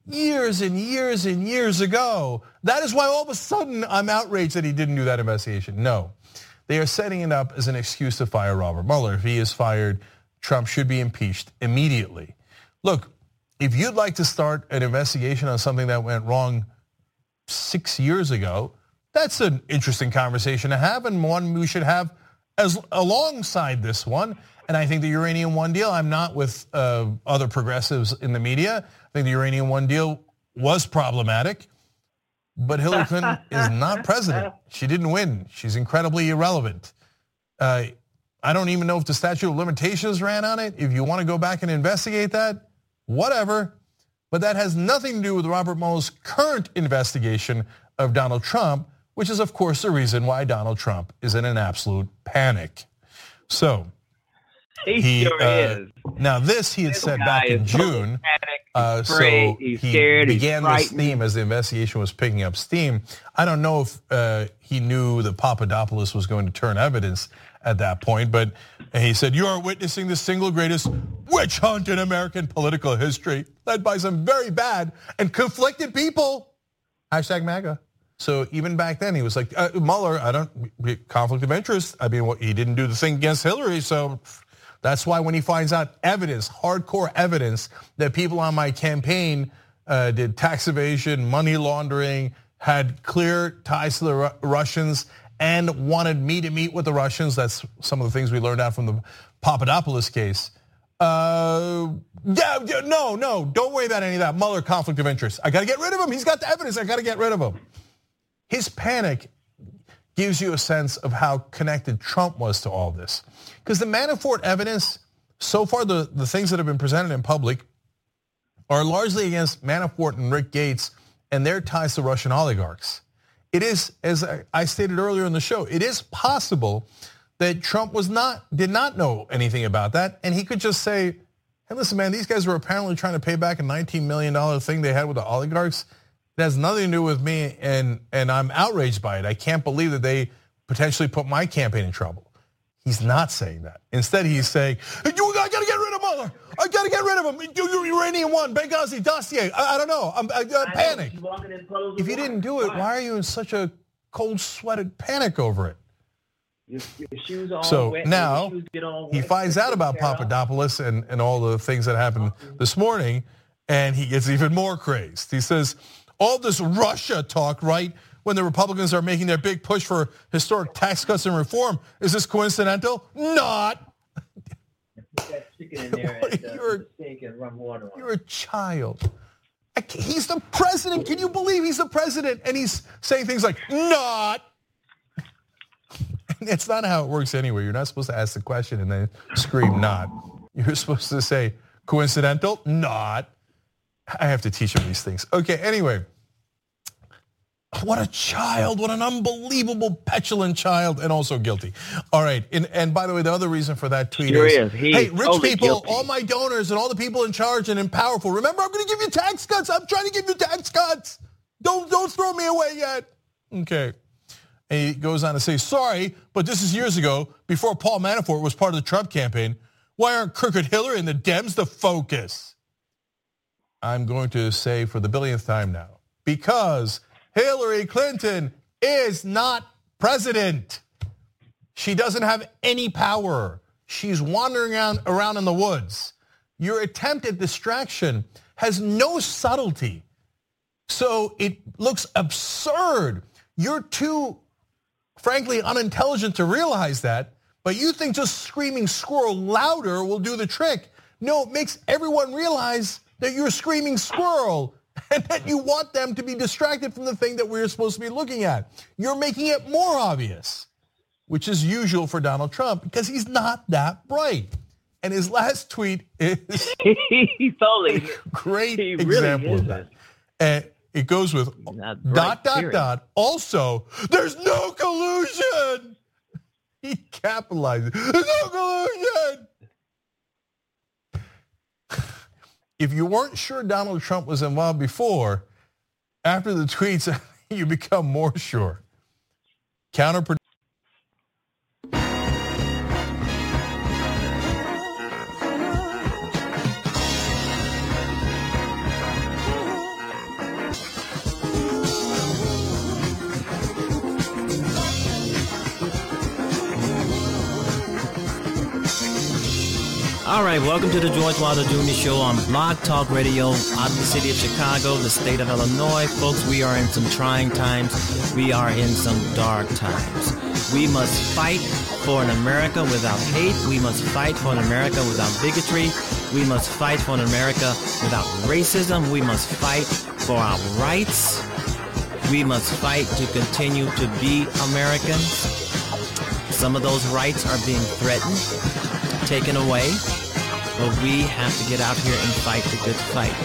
years and years and years ago. That is why all of a sudden I'm outraged that he didn't do that investigation. No, they are setting it up as an excuse to fire Robert Mueller. If he is fired, Trump should be impeached immediately. Look, if you'd like to start an investigation on something that went wrong six years ago, that's an interesting conversation to have and one we should have as alongside this one. And I think the Uranium One deal, I'm not with uh, other progressives in the media. I think the Uranium One deal was problematic, but Hillary Clinton is not president. She didn't win. She's incredibly irrelevant. Uh, I don't even know if the statute of limitations ran on it. If you want to go back and investigate that, whatever. But that has nothing to do with Robert Mueller's current investigation of Donald Trump, which is, of course, the reason why Donald Trump is in an absolute panic. So, He, sure uh, is. Now, this he had This said back in June. Uh, so he's he scared, began this theme as the investigation was picking up steam. I don't know if uh, he knew that Papadopoulos was going to turn evidence at that point, but he said, "You are witnessing the single greatest witch hunt in American political history, led by some very bad and conflicted people." Hashtag MAGA. So even back then, he was like, uh, Mueller, I don't conflict of interest. I mean, he didn't do the thing against Hillary, so that's why when he finds out evidence, hardcore evidence that people on my campaign uh, did tax evasion, money laundering, had clear ties to the Ru- Russians, and wanted me to meet with the Russians. That's some of the things we learned out from the Papadopoulos case. Uh, yeah, yeah, no, no, don't worry about any of that. Mueller conflict of interest. I got to get rid of him. He's got the evidence. I got to get rid of him. His panic gives you a sense of how connected Trump was to all this. Because the Manafort evidence, so far the, the things that have been presented in public are largely against Manafort and Rick Gates and their ties to Russian oligarchs. It is, as I- stated earlier in the show, it is possible that Trump was not, did not know anything about that, and he could just say, hey, listen, man, these guys were apparently trying to pay back a $19 million thing they had with the oligarchs. It has nothing to do with me, and, and I'm outraged by it. I can't believe that they potentially put my campaign in trouble. He's not saying that. Instead, he's saying, you, gotta get rid of Mueller. I gotta get rid of him. Do your Uranium One, Benghazi, dossier. I, I don't know. I'm I, uh, I panic. If you didn't do it, why are you in such a cold sweated panic over it? Your, your So wet, now shoes get all he finds out about. Papadopoulos and, and all the things that happened this morning, and he gets even more crazed. He says, all this Russia talk, right? When the Republicans are making their big push for historic tax cuts and reform, is this coincidental? Not. Put that chicken in there and uh, the sink and run water on You're a child. I He's the president. Can you believe he's the president? And he's saying things like, not. It's not how it works anyway. You're not supposed to ask the question and then scream not. You're supposed to say coincidental, not. I have to teach him these things. Okay, anyway. What a child. What an unbelievable petulant child and also guilty. All right. And, and by the way, the other reason for that tweet Sure is, is. Hey, rich people, guilty. all my donors and all the people in charge and in powerful, remember I'm going to give you tax cuts. I'm trying to give you tax cuts. Don't, don't throw me away yet. Okay. And he goes on to say, sorry, but this is years ago, before Paul Manafort was part of the Trump campaign. Why aren't Crooked Hillary and the Dems the focus? I'm going to say for the billionth time now, because Hillary Clinton is not president. She doesn't have any power. She's wandering around, around in the woods. Your attempt at distraction has no subtlety. So it looks absurd. You're too, frankly, unintelligent to realize that, but you think just screaming squirrel louder will do the trick. No, it makes everyone realize that you're screaming squirrel and that you want them to be distracted from the thing that we're supposed to be looking at. You're making it more obvious, which is usual for Donald Trump because he's not that bright. And his last tweet is He's totally a great He really example of that. And it goes with dot dot dot. Also, there's no collusion. He capitalizes. There's no collusion. If you weren't sure Donald Trump was involved before, after the tweets, you become more sure. Counterproductive. Welcome to the George Wilder Jr. Show on Blog Talk Radio out of the city of Chicago, the state of Illinois. Folks, we are in some trying times. We are in some dark times. We must fight for an America without hate. We must fight for an America without bigotry. We must fight for an America without racism. We must fight for our rights. We must fight to continue to be Americans. Some of those rights are being threatened, taken away, but we have to get out here and fight the good fight.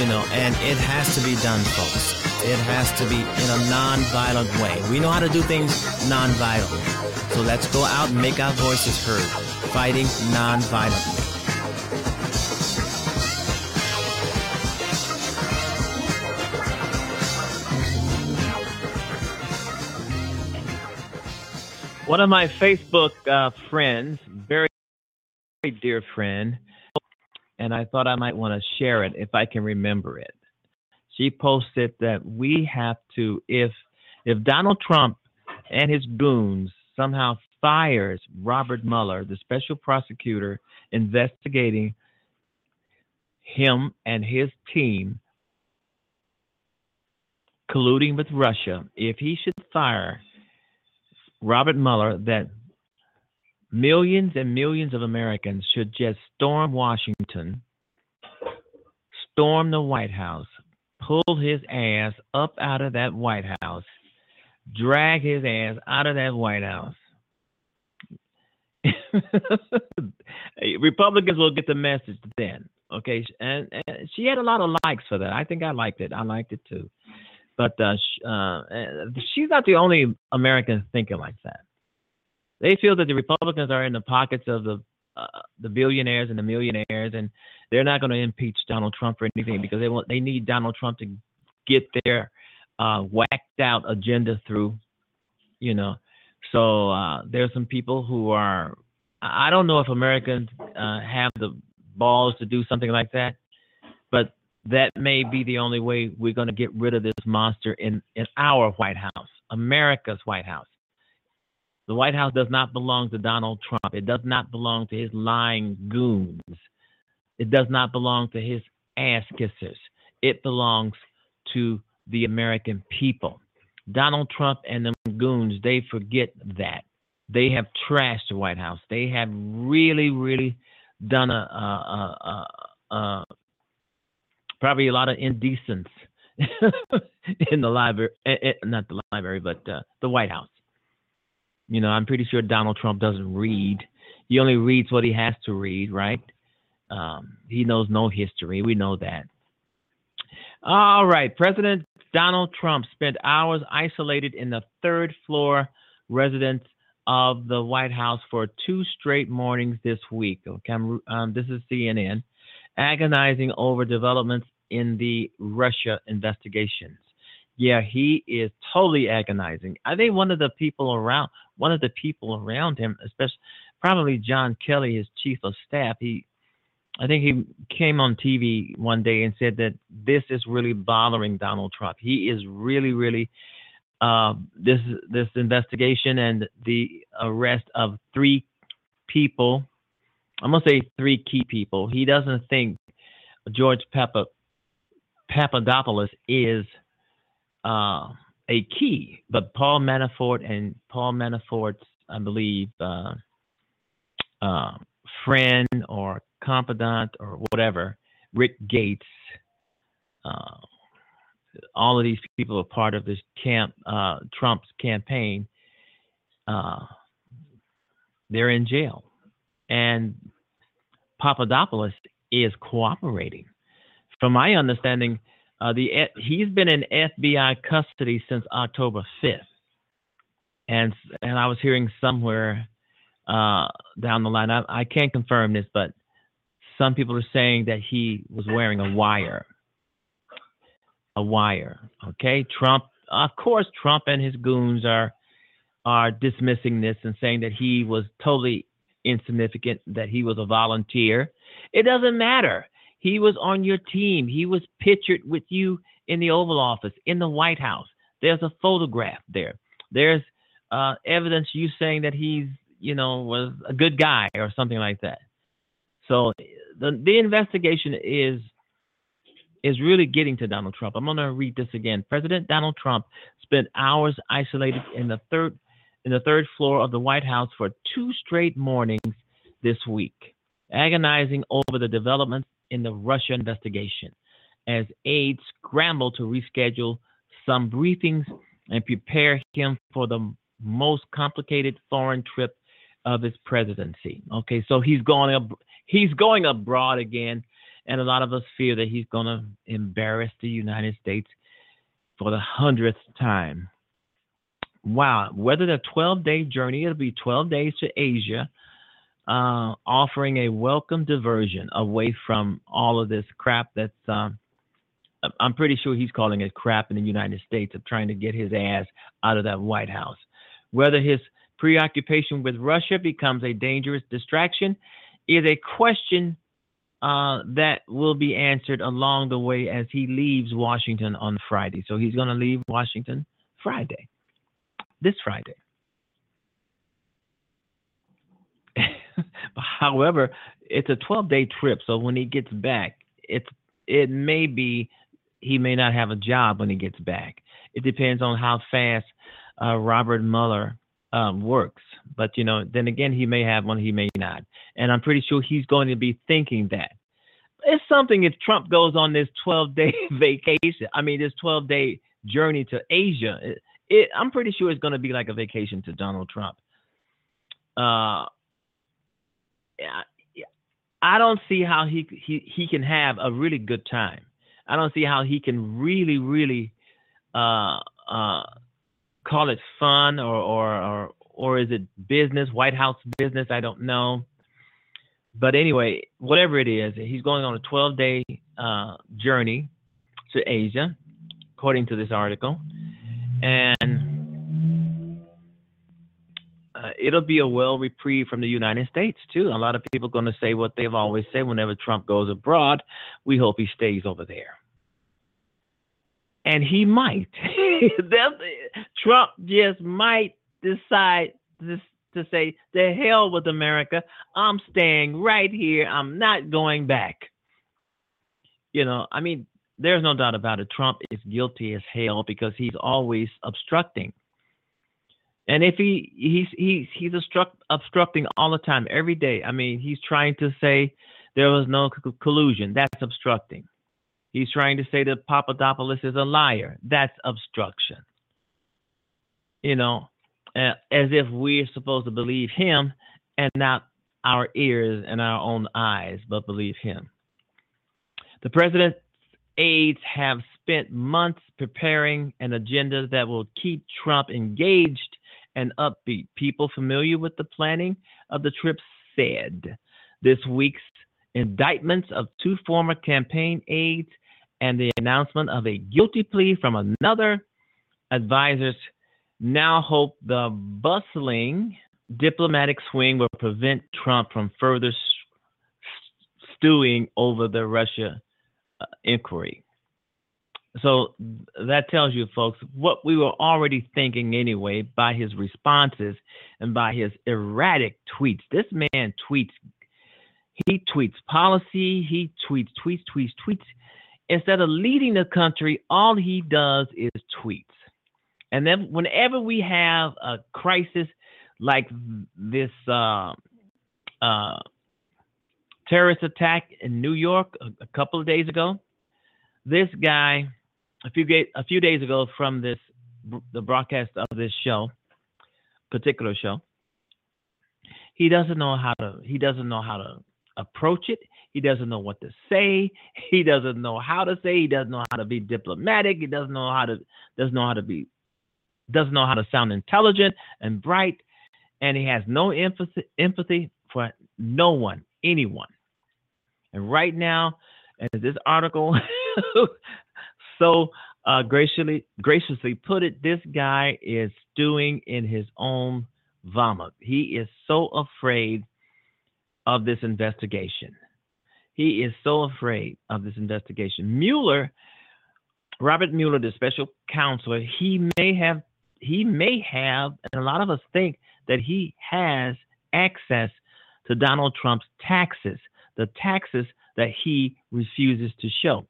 You know, and it has to be done, folks. It has to be in a non-violent way. We know how to do things non-violently. So let's go out and make our voices heard, fighting non-violently. One of my Facebook uh, friends, very, very dear friend, and I thought I might want to share it if I can remember it. She posted that we have to, if if Donald Trump and his goons somehow fires Robert Mueller, the special prosecutor investigating him and his team colluding with Russia, if he should fire Robert Mueller, that millions and millions of Americans should just storm Washington, storm the White House, pull his ass up out of that White House, drag his ass out of that White House. Republicans will get the message then. Okay, and, and, she had a lot of likes for that. I think I liked it. I liked it too. But uh, sh- uh, she's not the only American thinking like that. They feel that the Republicans are in the pockets of the uh, the billionaires and the millionaires, and they're not going to impeach Donald Trump for anything because they want they need Donald Trump to get their uh, whacked out agenda through. You know, so uh, there's some people who are. I don't know if Americans uh, have the balls to do something like that, but that may be the only way we're going to get rid of this monster in in our White House, America's White House. The White House does not belong to Donald Trump. It does not belong to his lying goons. It does not belong to his ass kissers. It belongs to the American people. Donald Trump and the goons, they forget that. They have trashed the White House. They have really, really done a, a, a, a probably a lot of indecence in the library, eh, eh, not the library, but uh, the White House. You know, I'm pretty sure Donald Trump doesn't read. He only reads what he has to read, right? Um, he knows no history. We know that. All right. President Donald Trump spent hours isolated in the third floor residence of the White House for two straight mornings this week. Okay, um, this is CNN, agonizing over developments in the Russia investigations. Yeah, he is totally agonizing. I think one of the people around, one of the people around him, especially probably John Kelly, his chief of staff, he, I think he came on TV one day and said that this is really bothering Donald Trump. He is really, really uh, this this investigation and the arrest of three people. I'm gonna say three key people. He doesn't think George Papa, Papadopoulos is uh, a key, but Paul Manafort and Paul Manafort's, I believe, uh, uh, friend or confidant or whatever, Rick Gates, uh, all of these people are part of this camp, uh, Trump's campaign. Uh, they're in jail, and Papadopoulos is cooperating. From my understanding, uh, the he's been in FBI custody since October 5th, and and I was hearing somewhere uh, down the line. I, I can't confirm this, but some people are saying that he was wearing a wire. A wire. Okay, Trump. Of course, Trump and his goons are are dismissing this and saying that he was totally insignificant, that he was a volunteer. It doesn't matter. He was on your team. He was pictured with you in the Oval Office, in the White House. There's a photograph there. There's uh, evidence you saying that he's, you know, was a good guy or something like that. So the the investigation is is really getting to Donald Trump. I'm going to read this again. President Donald Trump spent hours isolated in the third in the third floor of the White House for two straight mornings this week, agonizing over the developments in the Russia investigation as aides scramble to reschedule some briefings and prepare him for the most complicated foreign trip of his presidency. Okay, so he's going ab- he's going abroad again, and a lot of us fear that he's going to embarrass the United States for the hundredth time. Wow. Whether the 12 day journey, it'll be 12 days to Asia, uh, offering a welcome diversion away from all of this crap that's. Um, I'm pretty sure he's calling it crap in the United States of trying to get his ass out of that White House. Whether his preoccupation with Russia becomes a dangerous distraction is a question uh, that will be answered along the way as he leaves Washington on Friday. So he's going to leave Washington Friday, this Friday. However, it's a 12 day trip. So when he gets back, it's it may be he may not have a job when he gets back. It depends on how fast uh, Robert Mueller um, works. But you know, then again, he may have one, he may not, and I'm pretty sure he's going to be thinking that. It's something if Trump goes on this 12 day vacation. I mean, this 12 day journey to Asia. It, it, I'm pretty sure it's going to be like a vacation to Donald Trump. Uh, I don't see how he he he can have a really good time. I don't see how he can really really uh, uh, call it fun or or or or is it business, White House business? I don't know. But anyway, whatever it is, he's going on a 12 day uh, journey to Asia, according to this article. And uh, it'll be a well reprieve from the United States, too. A lot of people going to say what they've always said whenever Trump goes abroad we hope he stays over there. And he might. Trump just might decide to, to say, the hell with America. I'm staying right here. I'm not going back. You know, I mean, there's no doubt about it. Trump is guilty as hell because he's always obstructing. And if he he's he's he's obstruct, obstructing all the time, every day. I mean, he's trying to say there was no collusion. That's obstructing. He's trying to say that Papadopoulos is a liar. That's obstruction. You know, uh, as if we're supposed to believe him and not our ears and our own eyes, but believe him. The president's aides have spent months preparing an agenda that will keep Trump engaged and upbeat. People familiar with the planning of the trip said this week's indictments of two former campaign aides and the announcement of a guilty plea from another advisor's now hope the bustling diplomatic swing will prevent Trump from further stewing over the Russia uh, inquiry. So that tells you, folks, what we were already thinking anyway by his responses and by his erratic tweets. This man tweets, he tweets policy, he tweets, tweets, tweets, tweets. Instead of leading the country, all he does is tweets. And then whenever we have a crisis like this uh, uh, terrorist attack in New York a, a, couple of days ago, this guy, a few a few days ago from this the broadcast of this show, particular show, he doesn't know how to he doesn't know how to approach it. He doesn't know what to say. He doesn't know how to say. He doesn't know how to be diplomatic. He doesn't know how to doesn't know how to be doesn't know how to sound intelligent and bright, and he has no empathy, empathy for no one, anyone. And right now, as this article so uh, graciously graciously put it, this guy is stewing in his own vomit. He is so afraid of this investigation. He is so afraid of this investigation. Mueller, Robert Mueller, the special counsel, he may have he may have, and a lot of us think that he has access to Donald Trump's taxes, the taxes that he refuses to show.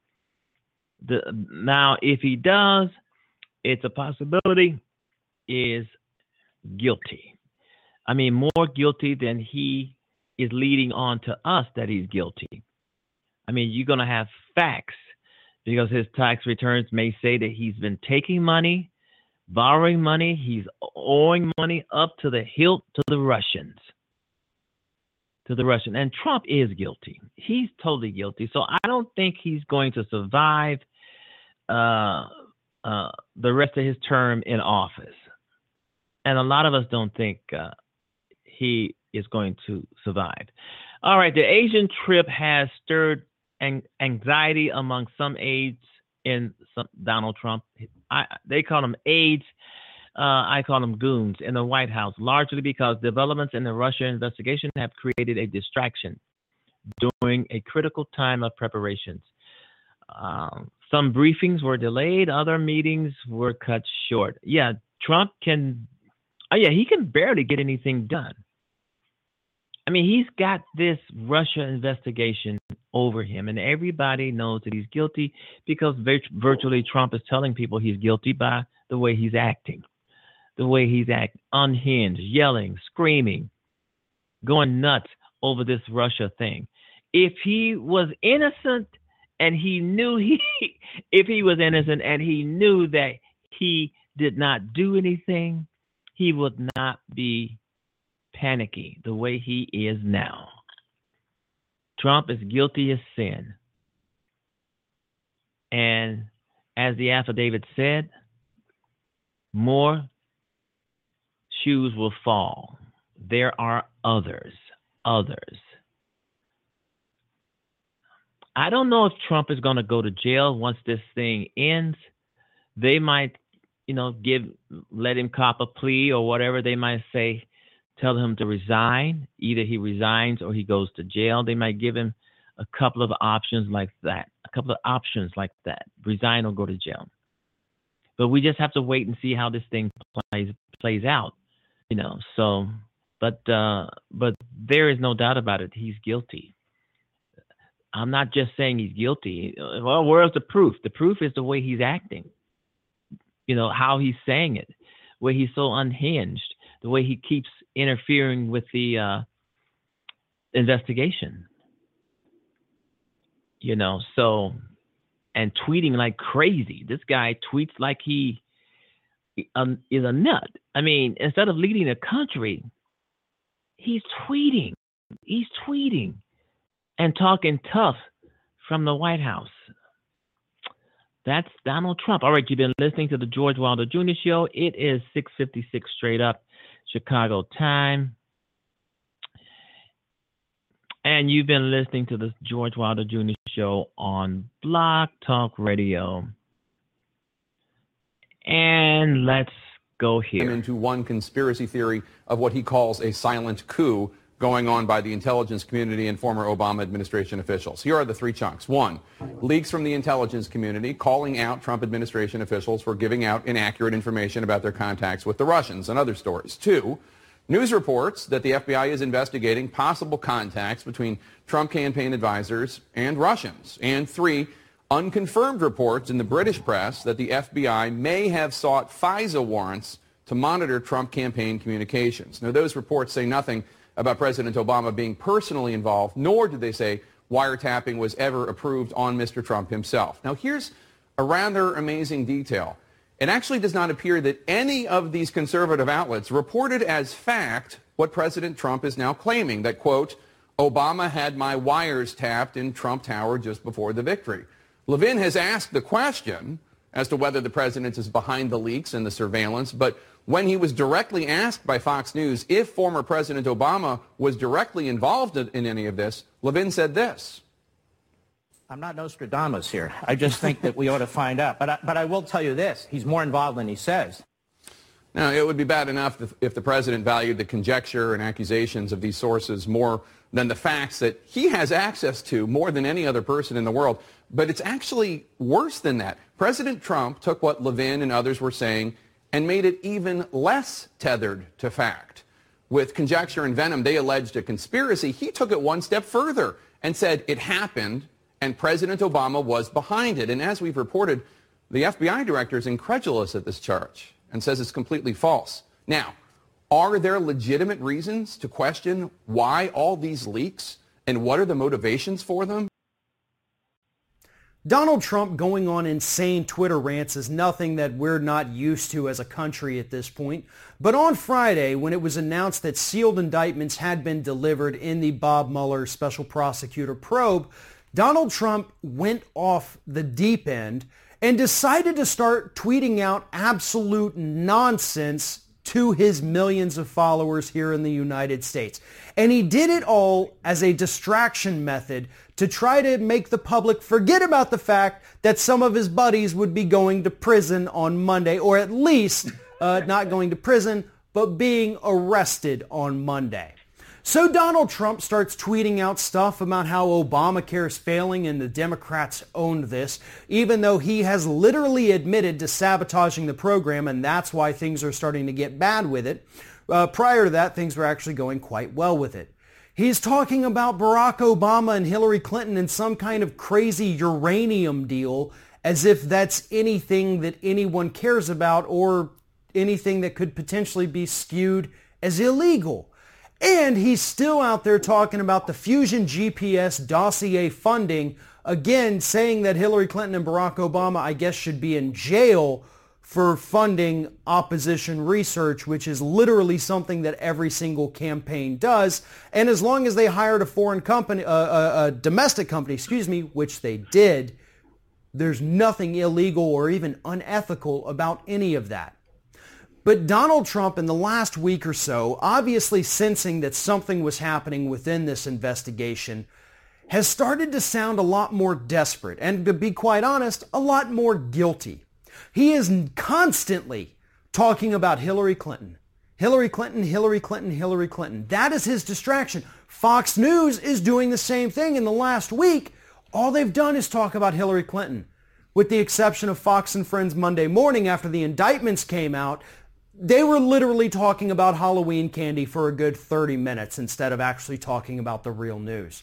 The, now, if he does, it's a possibility, is guilty. I mean, more guilty than he is leading on to us that he's guilty. I mean, you're going to have facts because his tax returns may say that he's been taking money borrowing money. He's owing money up to the hilt to the Russians. To the Russian. And Trump is guilty. He's totally guilty. So I don't think he's going to survive uh, uh, the rest of his term in office. And a lot of us don't think uh, he is going to survive. All right, the Asian trip has stirred an- anxiety among some aides in some, Donald Trump. I, they call them aides. Uh, I call them goons in the White House, largely because developments in the Russia investigation have created a distraction during a critical time of preparations. Um, some briefings were delayed, other meetings were cut short. Yeah, Trump can, oh yeah, he can barely get anything done. I mean, he's got this Russia investigation over him, and everybody knows that he's guilty because virtually Trump is telling people he's guilty by the way he's acting, the way he's acting, unhinged, yelling, screaming, going nuts over this Russia thing. If he was innocent and he knew he, if he was innocent and he knew that he did not do anything, he would not be panicky the way he is now. Trump is guilty of sin. And as the affidavit said, more shoes will fall. There are others, others. I don't know if Trump is going to go to jail once this thing ends. They might, you know, give let him cop a plea or whatever they might say tell him to resign. Either he resigns or he goes to jail. They might give him a couple of options like that. A couple of options like that. Resign or go to jail. But we just have to wait and see how this thing plays plays out. You know, so but uh but there is no doubt about it. He's guilty. I'm not just saying he's guilty. Well, where's the proof? The proof is the way he's acting. You know, how he's saying it, where he's so unhinged, the way he keeps interfering with the uh, investigation. You know, so and tweeting like crazy. This guy tweets like he um, is a nut. I mean, instead of leading a country, he's tweeting. He's tweeting and talking tough from the White House. That's Donald Trump. All right, you've been listening to the George Wilder Jr. Show. It is 6:56 straight up. Chicago time. And you've been listening to the George Wilder Jr. Show on Blog Talk Radio. And let's go here. Into one conspiracy theory of what he calls a silent coup going on by the intelligence community and former Obama administration officials. Here are the three chunks. One, leaks from the intelligence community calling out Trump administration officials for giving out inaccurate information about their contacts with the Russians and other stories. Two, news reports that the FBI is investigating possible contacts between Trump campaign advisors and Russians. And three, unconfirmed reports in the British press that the FBI may have sought FISA warrants to monitor Trump campaign communications. Now, those reports say nothing about President Obama being personally involved, nor did they say wiretapping was ever approved on Mr. Trump himself. Now, here's a rather amazing detail. It actually does not appear that any of these conservative outlets reported as fact what President Trump is now claiming, that, quote, Obama had my wires tapped in Trump Tower just before the victory. Levin has asked the question as to whether the president is behind the leaks and the surveillance, but when he was directly asked by Fox News if former President Obama was directly involved in any of this, Levin said this. I'm not Nostradamus here. I just think that we ought to find out. But I, but I will tell you this. He's more involved than he says. Now, it would be bad enough if, if the president valued the conjecture and accusations of these sources more than the facts that he has access to more than any other person in the world. But it's actually worse than that. President Trump took what Levin and others were saying and made it even less tethered to fact. With conjecture and venom, they alleged a conspiracy. He took it one step further and said it happened and President Obama was behind it. And as we've reported, the FBI director is incredulous at this charge and says it's completely false. Now, are there legitimate reasons to question why all these leaks and what are the motivations for them? Donald Trump going on insane Twitter rants is nothing that we're not used to as a country at this point. But on Friday, when it was announced that sealed indictments had been delivered in the Bob Mueller special prosecutor probe, Donald Trump went off the deep end and decided to start tweeting out absolute nonsense to his millions of followers here in the United States. And he did it all as a distraction method to try to make the public forget about the fact that some of his buddies would be going to prison on Monday, or at least uh, not going to prison, but being arrested on Monday. So Donald Trump starts tweeting out stuff about how Obamacare is failing and the Democrats owned this, even though he has literally admitted to sabotaging the program and that's why things are starting to get bad with it. Uh, prior to that, things were actually going quite well with it. He's talking about Barack Obama and Hillary Clinton and some kind of crazy uranium deal as if that's anything that anyone cares about or anything that could potentially be skewed as illegal. And he's still out there talking about the Fusion GPS dossier funding, again saying that Hillary Clinton and Barack Obama, I guess, should be in jail for funding opposition research, which is literally something that every single campaign does. And as long as they hired a foreign company, uh, a, a domestic company, excuse me, which they did, there's nothing illegal or even unethical about any of that. But Donald Trump in the last week or so, obviously sensing that something was happening within this investigation, has started to sound a lot more desperate and to be quite honest, a lot more guilty. He is constantly talking about Hillary Clinton. Hillary Clinton, Hillary Clinton, Hillary Clinton. That is his distraction. Fox News is doing the same thing in the last week. All they've done is talk about Hillary Clinton. With the exception of Fox and Friends Monday morning after the indictments came out, they were literally talking about Halloween candy for a good 30 minutes instead of actually talking about the real news.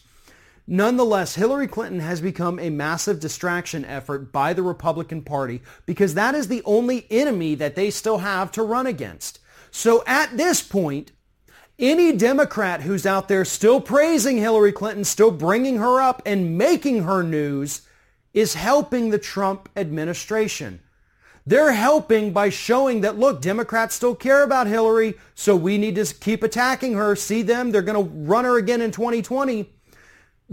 Nonetheless, Hillary Clinton has become a massive distraction effort by the Republican Party because that is the only enemy that they still have to run against. So at this point, any Democrat who's out there still praising Hillary Clinton, still bringing her up and making her news is helping the Trump administration. They're helping by showing that, look, Democrats still care about Hillary, so we need to keep attacking her. See them, they're going to run her again in 2020.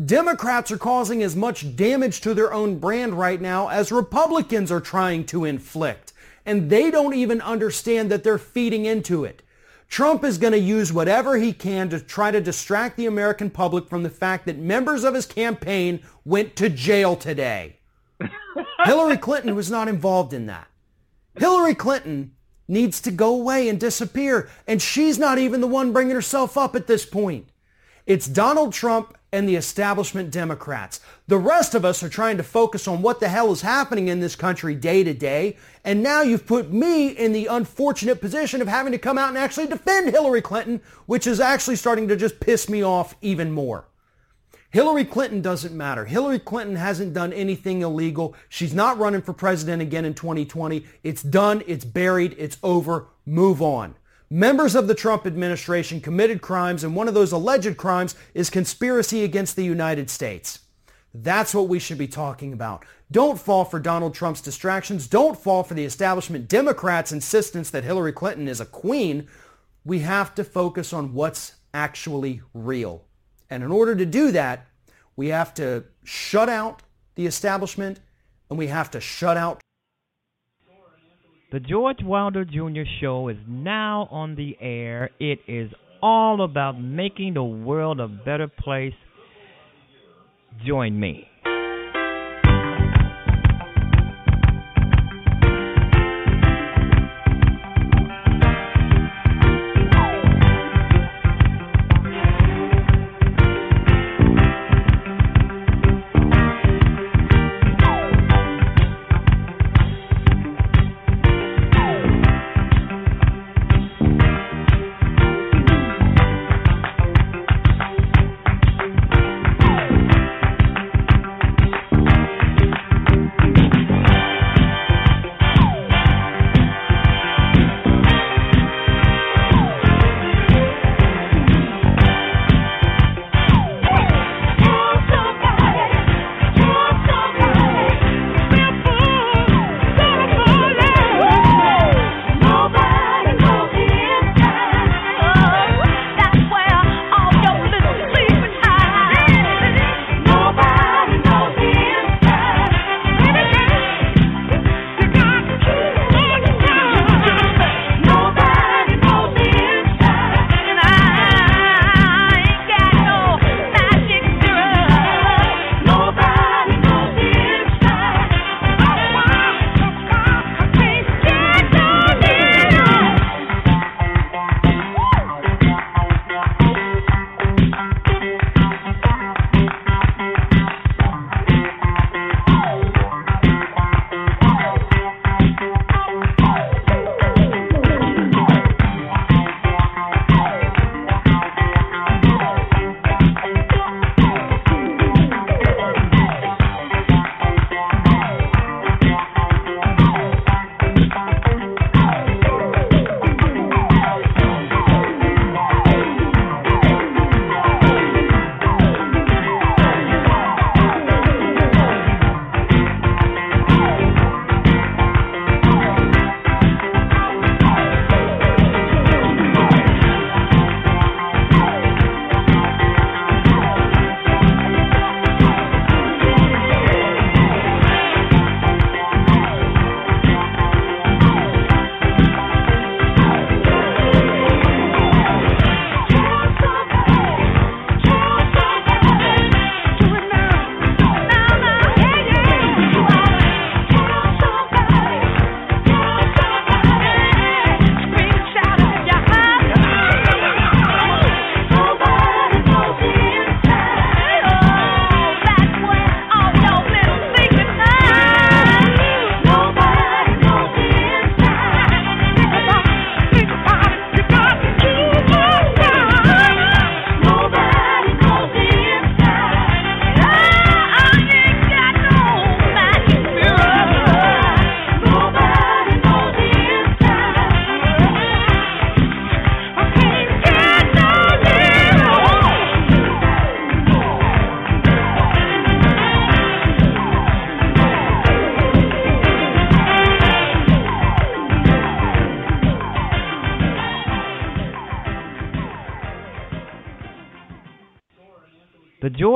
Democrats are causing as much damage to their own brand right now as Republicans are trying to inflict. And they don't even understand that they're feeding into it. Trump is going to use whatever he can to try to distract the American public from the fact that members of his campaign went to jail today. Hillary Clinton was not involved in that. Hillary Clinton needs to go away and disappear. And she's not even the one bringing herself up at this point. It's Donald Trump and the establishment Democrats. The rest of us are trying to focus on what the hell is happening in this country day to day. And now you've put me in the unfortunate position of having to come out and actually defend Hillary Clinton, which is actually starting to just piss me off even more. Hillary Clinton doesn't matter. Hillary Clinton hasn't done anything illegal. She's not running for president again in 2020. It's done. It's buried. It's over. Move on. Members of the Trump administration committed crimes, and one of those alleged crimes is conspiracy against the United States. That's what we should be talking about. Don't fall for Donald Trump's distractions. Don't fall for the establishment Democrats' insistence that Hillary Clinton is a queen. We have to focus on what's actually real. And in order to do that, we have to shut out the establishment and we have to shut out. The George Wilder Jr. Show is now on the air. It is all about making the world a better place. Join me.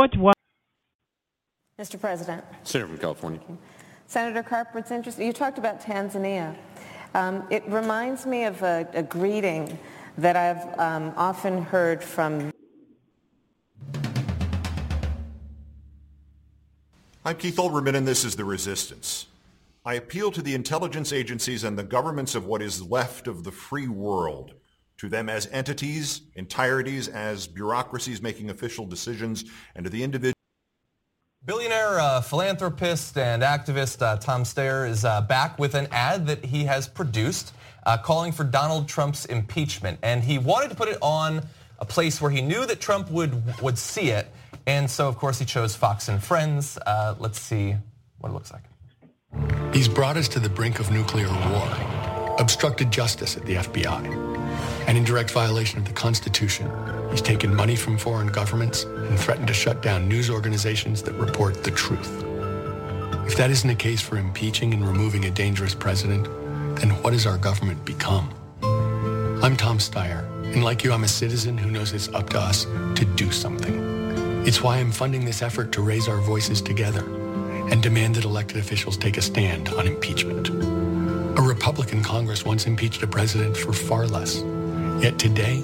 The George Wa- Mr. President. Senator from California. Senator Carper, it's interesting. You talked about Tanzania. Um, it reminds me of a, a greeting that I've um, often heard from I'm Keith Olbermann, and this is The Resistance. I appeal to the intelligence agencies and the governments of what is left of the free world, to them as entities, entireties, as bureaucracies making official decisions, and to the individual. Billionaire uh, philanthropist and activist uh, Tom Steyer is uh, back with an ad that he has produced uh, calling for Donald Trump's impeachment. And he wanted to put it on a place where he knew that Trump would, would see it. And so, of course, he chose Fox and Friends. Uh, let's see what it looks like. He's brought us to the brink of nuclear war, obstructed justice at the FBI, and in direct violation of the Constitution, he's taken money from foreign governments and threatened to shut down news organizations that report the truth. If that isn't a case for impeaching and removing a dangerous president, then what has our government become? I'm Tom Steyer, and like you, I'm a citizen who knows it's up to us to do something. It's why I'm funding this effort to raise our voices together and demand that elected officials take a stand on impeachment. A Republican Congress once impeached a president for far less. Yet today,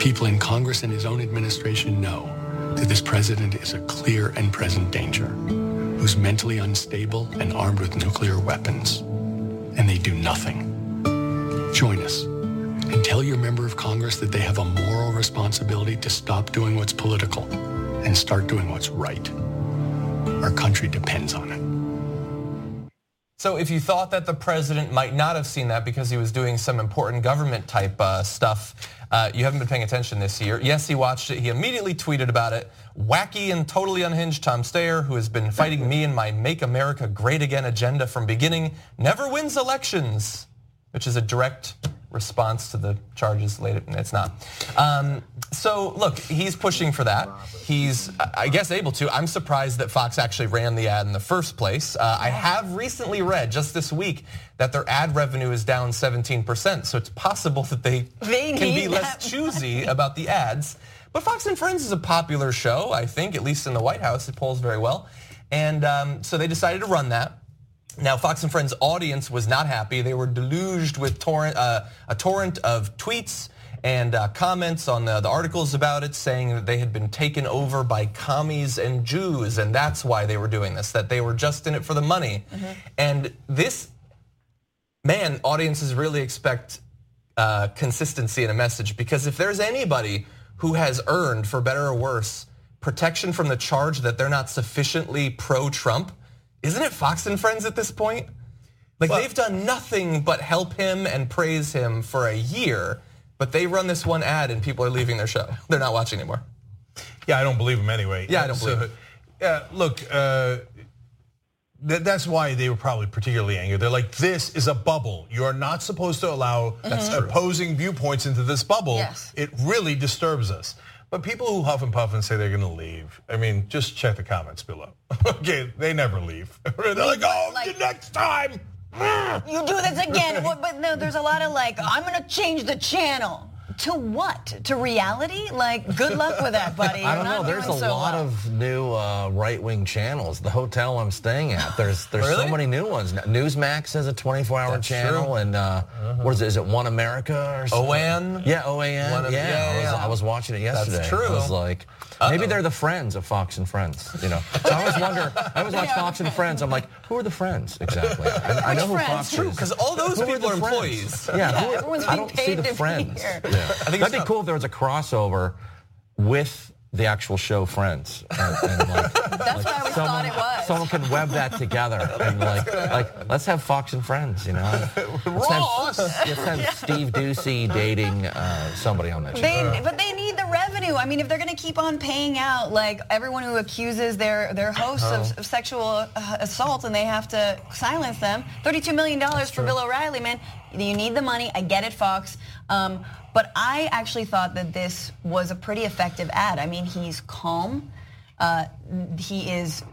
people in Congress and his own administration know that this president is a clear and present danger, who's mentally unstable and armed with nuclear weapons. And they do nothing. Join us and tell your member of Congress that they have a moral responsibility to stop doing what's political and start doing what's right. Our country depends on it. So if you thought that the president might not have seen that because he was doing some important government type uh, stuff, uh, you haven't been paying attention this year. Yes, he watched it. He immediately tweeted about it. Wacky and totally unhinged Tom Steyer, who has been fighting me and my Make America Great Again agenda from beginning, never wins elections, which is a direct response to the charges later. It's not. Um, so look, he's pushing for that. He's, I guess, able to. I'm surprised that Fox actually ran the ad in the first place. Uh, I have recently read just this week that their ad revenue is down 17%. So it's possible that they, They can be less choosy about the ads. But Fox and Friends is a popular show, I think, at least in the White House. It polls very well. And um, so they decided to run that. Now, Fox and Friends audience was not happy. They were deluged with torrent, uh, a torrent of tweets and uh, comments on the, the articles about it saying that they had been taken over by commies and Jews, and that's why they were doing this, that they were just in it for the money. And this, man, audiences really expect uh, consistency in a message because if there's anybody who has earned, for better or worse, protection from the charge that they're not sufficiently pro-Trump, isn't it Fox and Friends at this point? Like they've done nothing but help him and praise him for a year, but they run this one ad and people are leaving their show. They're not watching anymore. Yeah, I don't believe him anyway. Yeah, I don't believe it. Yeah, look, uh, th- that's why they were probably particularly angry. They're like, this is a bubble. You are not supposed to allow That's true. opposing viewpoints into this bubble. Yes. It really disturbs us. But people who huff and puff and say they're going to leave, I mean, just check the comments below. okay, they never leave. they're like, oh, next time. You do this again. But no, there's a lot of like, I'm going to change the channel. To what? To reality? Like, good luck with that, buddy. I don't know. There's a so lot well. of new uh, right-wing channels. The hotel I'm staying at, there's there's Really? so many new ones. Newsmax has a 24-hour channel, true. and uh, what is it? Is it One America or something? OAN? Yeah, OAN. One of- yeah, yeah, I, was, yeah. I was watching it yesterday. That's true. I was like, maybe they're the friends of Fox and Friends. You know, so I always wonder. I always watch Fox and Friends. I'm like, who are the friends exactly? I, I know who friends? Fox True, is. 'cause all those Who people the are employees. Yeah, Yeah, who- everyone's I being don't see paid the to be friends. here. Yeah. I think That'd be cool if there was a crossover with the actual show Friends. And, and like, That's what I always thought it was. someone can web that together and like, like let's have Fox and Friends, you know? Let's Ross! have, let's have Steve Doocy dating uh, somebody on that show. They, but they need the revenue. I mean, if they're going to keep on paying out like everyone who accuses their their hosts Oh. of, of sexual uh, assault, and they have to silence them, thirty-two million dollars for Bill O'Reilly, man. You need the money. I get it, Fox. Um, but I actually thought that this was a pretty effective ad. I mean, he's calm. Uh, he is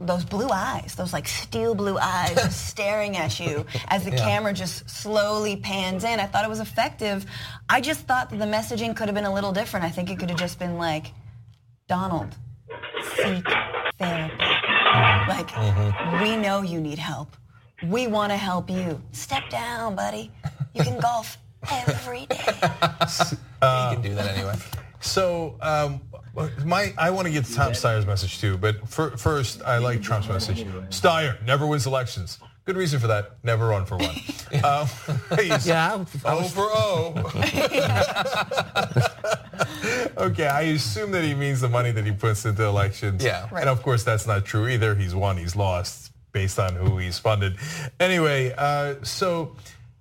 those blue eyes, those like steel blue eyes, staring at you as the Yeah. camera just slowly pans in. I thought it was effective. I just thought that the messaging could have been a little different. I think it could have just been like, Donald, seek therapy. Like, we know you need help. We want to help you. Step down, buddy. You can golf every day. you can do that anyway. So, um, my I want to get to Tom Steyer's message too, but for, first, I like Trump's message. Steyer never wins elections. Good reason for that. Never run for one. um, he's Yeah, I O was- for O. okay, I assume that he means the money that he puts into elections. Yeah. And of course, that's not true either. He's won, he's lost based on who he's funded. Anyway, uh, so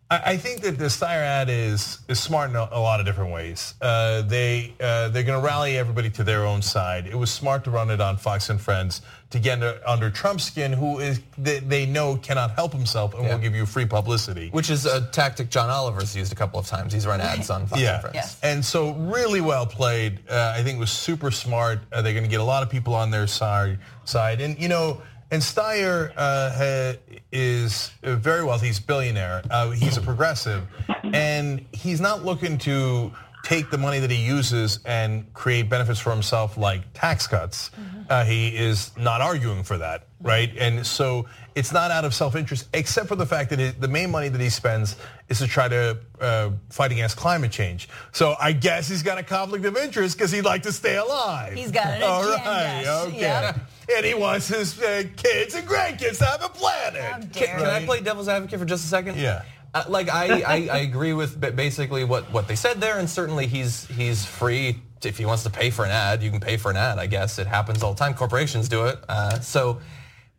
I, I think that the Steyer ad is is smart in a, a lot of different ways. Uh, they uh, they're going to rally everybody to their own side. It was smart to run it on Fox and Friends to get under, under Trump's skin, who is they, they know cannot help himself and will give you free publicity. Which is a tactic John Oliver's used a couple of times. He's run ads on Fox yeah. and Friends. Yes. And so really well played. Uh, I think it was super smart. Uh, they're going to get a lot of people on their side. Side, and you know, and Steyer uh, is uh, very wealthy. He's a billionaire. Uh, he's a progressive, and he's not looking to take the money that he uses and create benefits for himself like tax cuts. Uh, he is not arguing for that, right? And so it's not out of self-interest, except for the fact that it, the main money that he spends is to try to uh, fight against climate change. So I guess he's got a conflict of interest because he'd like to stay alive. He's got an All right, okay. Yep. And he wants his uh, kids and grandkids to have a planet. dare Can I play devil's advocate for just a second? Yeah. Uh, like I, I, I agree with basically what, what they said there, and certainly he's he's free to, if he wants to pay for an ad. You can pay for an ad. I guess it happens all the time. Corporations do it. Uh, so,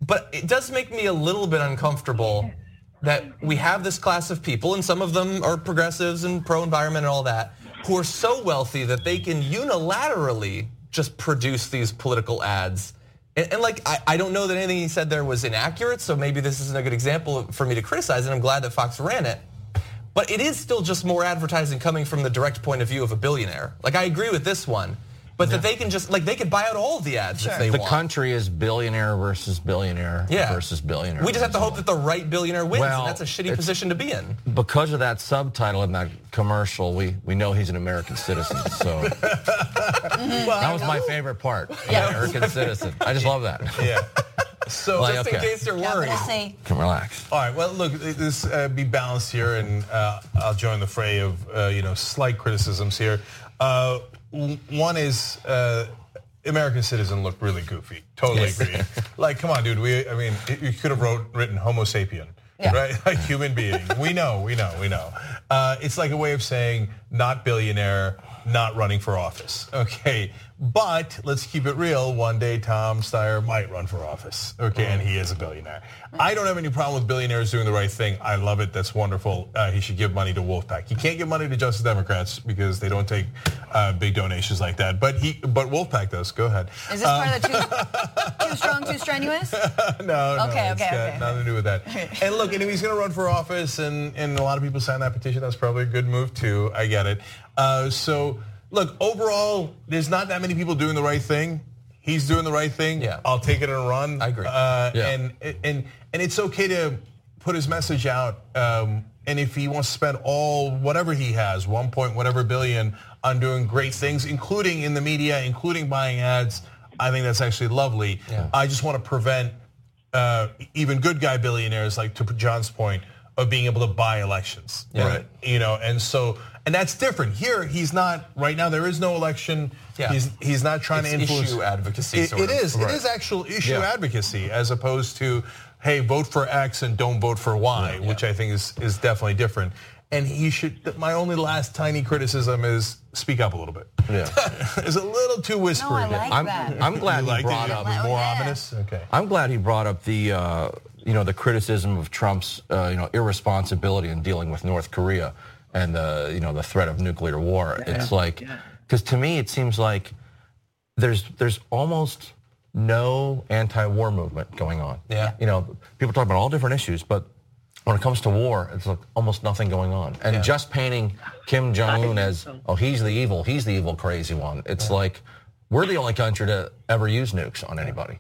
but it does make me a little bit uncomfortable that we have this class of people, and some of them are progressives and pro-environment and all that, who are so wealthy that they can unilaterally just produce these political ads. And, and like, I, I don't know that anything he said there was inaccurate, so maybe this isn't a good example for me to criticize, and I'm glad that Fox ran it. But it is still just more advertising coming from the direct point of view of a billionaire. Like, I agree with this one, but that they can just, like, they could buy out all of the ads if they the want. country is billionaire versus billionaire Yeah. versus billionaire. We just have to hope that the right billionaire wins, Well, and that's a shitty position to be in. because of that subtitle in that commercial, we, we know he's an American citizen. So that was my favorite part. Yeah. American citizen. I just love that. Yeah. So Like, just in okay. case you're worried. C. Can relax. All right. Well, look, this uh, be balanced here, and uh, I'll join the fray of uh, you know slight criticisms here. One is uh, American Citizen looked really goofy. Totally Yes. agree. like, come on, dude. We, I mean, you could have wrote written Homo sapien. Right, like human being. We know, we know, we know. Uh, it's like a way of saying not billionaire, not running for office. Okay, but let's keep it real. One day, Tom Steyer might run for office. Okay, and he is a billionaire. I don't have any problem with billionaires doing the right thing. I love it. That's wonderful. Uh, he should give money to Wolf-PAC. He can't give money to Justice Democrats because they don't take uh, big donations like that. But he, but Wolf-PAC does. Go ahead. Is this part of the too, too strong, too strenuous? no, no, Okay, it's okay, okay. nothing to do with that. and look, and if he's going to run for office, and and a lot of people signed that petition, that's probably a good move too. I get it. Uh, so look, overall, there's not that many people doing the right thing. He's doing the right thing. Yeah. I'll take it and run. I agree. Uh, And and and it's okay to put his message out. Um, and if he wants to spend all whatever he has, one point whatever billion, on doing great things, including in the media, including buying ads, I think that's actually lovely. Yeah. I just want to prevent uh, even good guy billionaires, like to John's point, of being able to buy elections. Yeah. Right. You know, and so and that's different. Here, he's not right now. There is no election. Yeah. He's he's not trying It's to influence issue advocacy, It- sort it of. is. Right. It is actual issue Yeah. advocacy as opposed to hey, vote for X and don't vote for Y, which I think is is definitely different. And he should. My only last tiny criticism is speak up a little bit. Yeah. it's a little too whispery. like I'm, that. I'm glad You he liked it? brought You- up. it more yeah. ominous. Okay. I'm glad he brought up the uh, you know the criticism of Trump's uh, you know irresponsibility in dealing with North Korea and the you know the threat of nuclear war. It's like because to me it seems like there's there's almost no anti-war movement going on. Yeah. You know, people talk about all different issues, but when it comes to war, it's like almost nothing going on. And Yeah. just painting Kim Jong Un as oh he's the evil, he's the evil crazy one. It's like we're the only country to ever use nukes on anybody.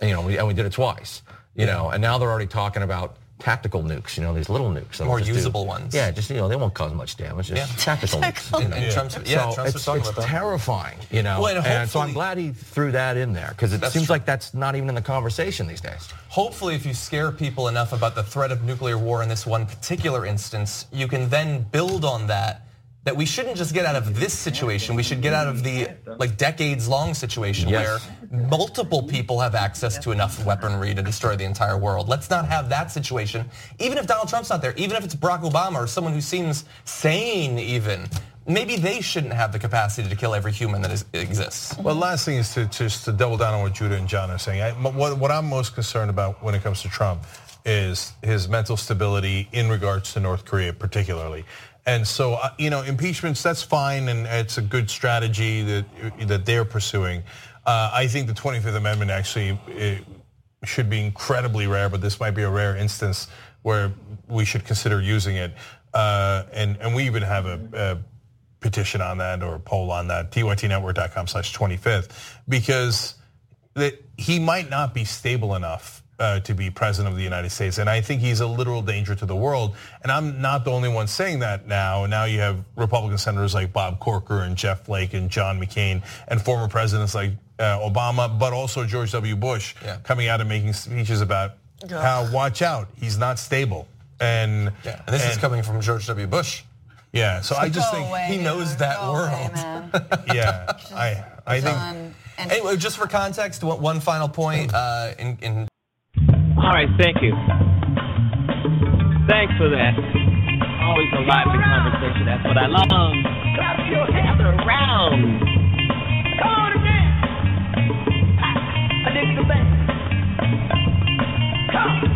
And, you know, we, and we did it twice. You know, and now they're already talking about tactical nukes, you know, these little nukes. More just do- usable ones. Yeah, just you know, they won't cause much damage. Just Yeah. tactical nukes. you know. And Trump's- yeah, so Trump's it's, talking it's about that. terrifying, you know. Well, and and so I'm glad he threw that in there because it seems true. like that's not even in the conversation these days. Hopefully, if you scare people enough about the threat of nuclear war in this one particular instance, you can then build on that. That we shouldn't just get out of this situation. We should get out of the like decades-long situation Yes. where multiple people have access to enough weaponry to destroy the entire world. Let's not have that situation. Even if Donald Trump's not there, even if it's Barack Obama or someone who seems sane, even maybe they shouldn't have the capacity to kill every human that is, exists. Well, last thing is to just to double down on what Judah and John are saying. I, what, what I'm most concerned about when it comes to Trump is his mental stability in regards to North Korea, particularly. And so, uh, you know, impeachments that's fine, and it's a good strategy that that they're pursuing. Uh, I think the 25th Amendment actually should be incredibly rare, but this might be a rare instance where we should consider using it. Uh, and and we even have a, a petition on that or a poll on that, tytnetwork.com slash 25th, because that he might not be stable enough uh, to be president of the United States. And I think he's a literal danger to the world. And I'm not the only one saying that now. Now you have Republican senators like Bob Corker and Jeff Flake and John McCain and former presidents like uh, Obama, but also George W. Bush coming out and making speeches about how watch out, he's not stable. And, Yeah, and this is coming from George W. Bush. Yeah, so I just think away, He knows that world. yeah, I I think. Anyway, just for context, one, one final point. Uh, in, in All right, thank you. Thanks for that. Always a lively conversation. That's what I love. Clap your hands around. Come on, man. I dig the. Come. Come.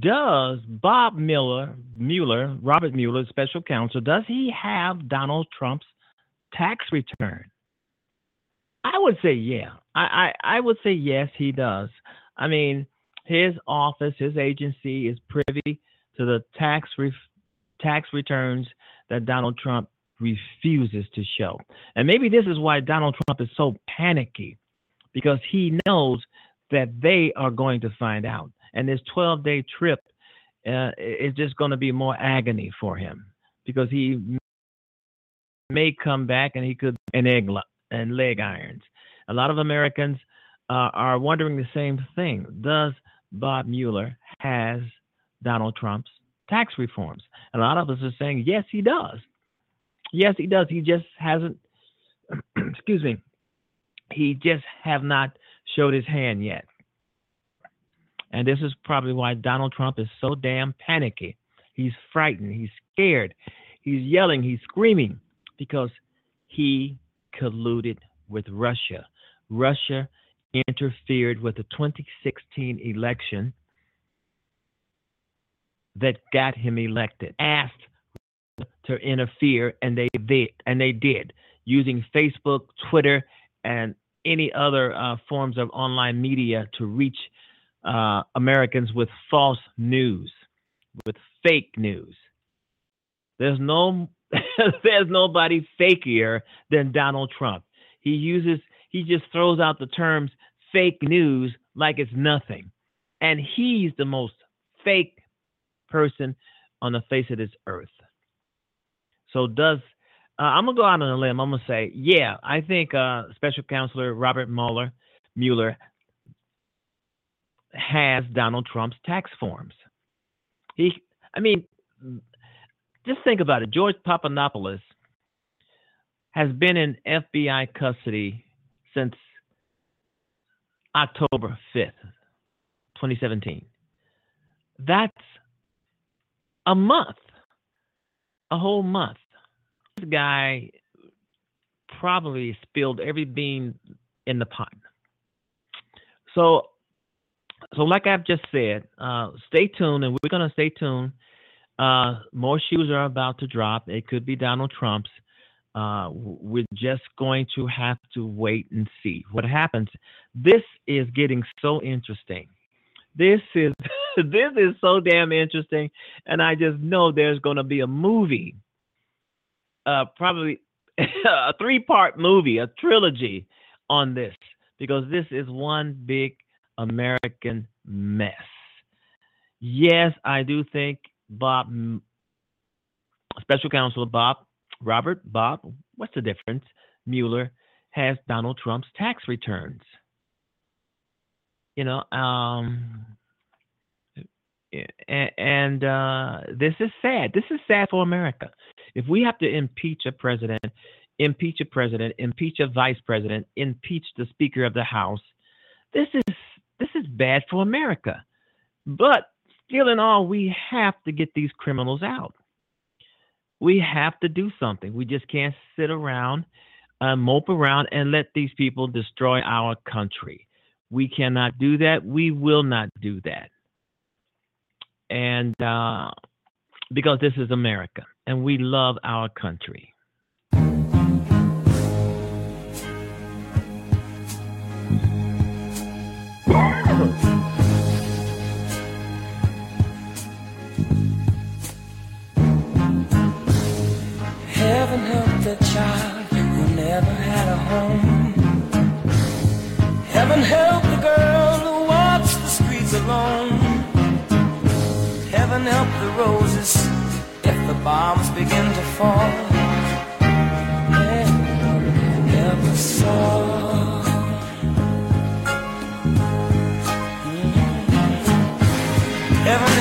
Does Bob Miller, Mueller, Robert Mueller, special counsel, does he have Donald Trump's tax return? I would say yeah. I, I, I would say yes, he does. I mean, his office, his agency is privy to the tax re- tax returns that Donald Trump refuses to show. And maybe this is why Donald Trump is so panicky because he knows that they are going to find out. And this 12 day trip uh, is just going to be more agony for him because he may come back and he could an egg and leg irons. A lot of Americans uh, are wondering the same thing. Does Bob Mueller has Donald Trump's tax reforms? A lot of us are saying yes, he does. Yes, he does. He just hasn't. excuse me. He just have not showed his hand yet. And this is probably why Donald Trump is so damn panicky. He's frightened. He's scared. He's yelling. He's screaming because he colluded with Russia. Russia interfered with the 2016 election that got him elected. Asked to interfere, and they did, and they did using Facebook, Twitter, and any other uh, forms of online media to reach uh, Americans with false news, with fake news. There's no there's nobody fakier than Donald Trump. He uses he just throws out the terms fake news like it's nothing. And he's the most fake person on the face of this earth. So does uh, I'm gonna go out on a limb. I'm gonna say, yeah, I think uh, Special Counselor Robert Mueller Mueller has Donald Trump's tax forms. He, I mean, just think about it. George Papadopoulos has been in FBI custody since October 5th, 2017. That's a month, a whole month. This guy probably spilled every bean in the pot. So, so like I've just said, uh, stay tuned, and we're gonna stay tuned. Uh, more shoes are about to drop. It could be Donald Trump's. Uh, we're just going to have to wait and see what happens. This is getting so interesting. This is this is so damn interesting, and I just know there's going to be a movie, uh, probably a three-part movie, a trilogy on this because this is one big American mess. Yes, I do think Bob, Special Counsel Bob Robert, Bob, what's the difference? Mueller has Donald Trump's tax returns. You know, um, and uh, this is sad. This is sad for America. If we have to impeach a president, impeach a president, impeach a vice president, impeach the Speaker of the House, this is this is bad for America. But still, in all, we have to get these criminals out we have to do something. We just can't sit around, uh, mope around, and let these people destroy our country. We cannot do that. We will not do that. And uh, because this is America and we love our country. Heaven help the child who never had a home. Heaven help the girl who walks the streets alone. Heaven help the roses if the bombs begin to fall. Heaven never saw.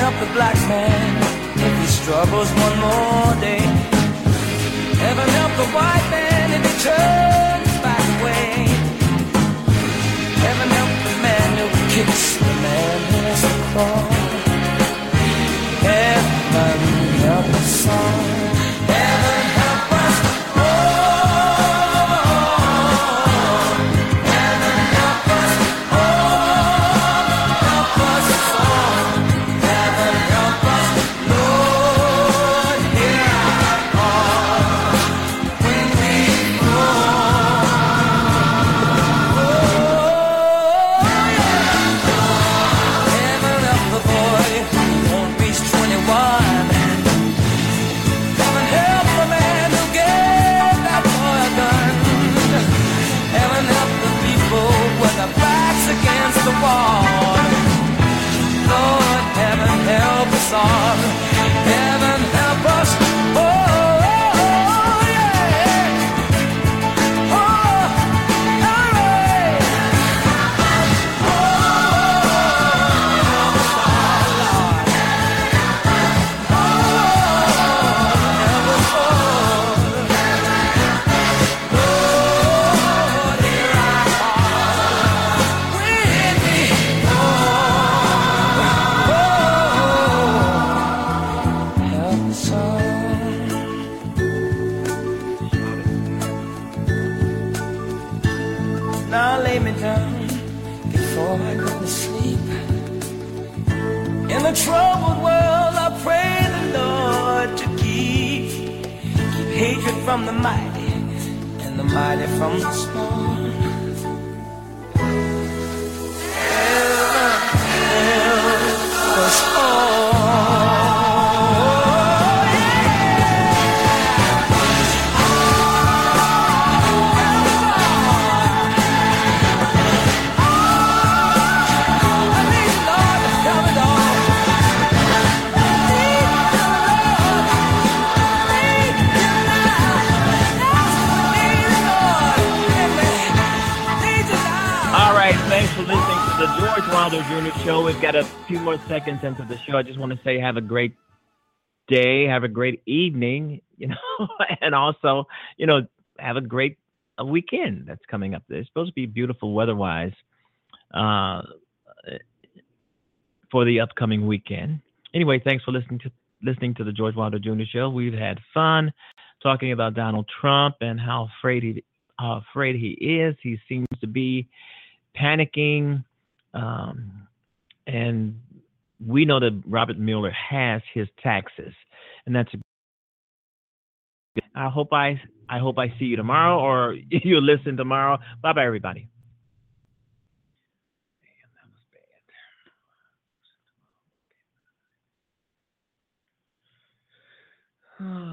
Help the black man if he struggles one more day. Heaven help the white man if he turns back away. Heaven help the man who kicks the man who has a claw. Heaven help us all. Seconds into the show. I just want to say have a great day, have a great evening, you know, and also, you know, have a great weekend that's coming up. It's supposed to be beautiful weather-wise uh, for the upcoming weekend. Anyway, thanks for listening to listening to the George Wilder Jr. Show. We've had fun talking about Donald Trump and how afraid he how afraid he is. He seems to be panicking, um, and we know that Robert Mueller has his taxes, and that's. I hope I I hope I see you tomorrow, or you listen tomorrow. Bye bye, everybody.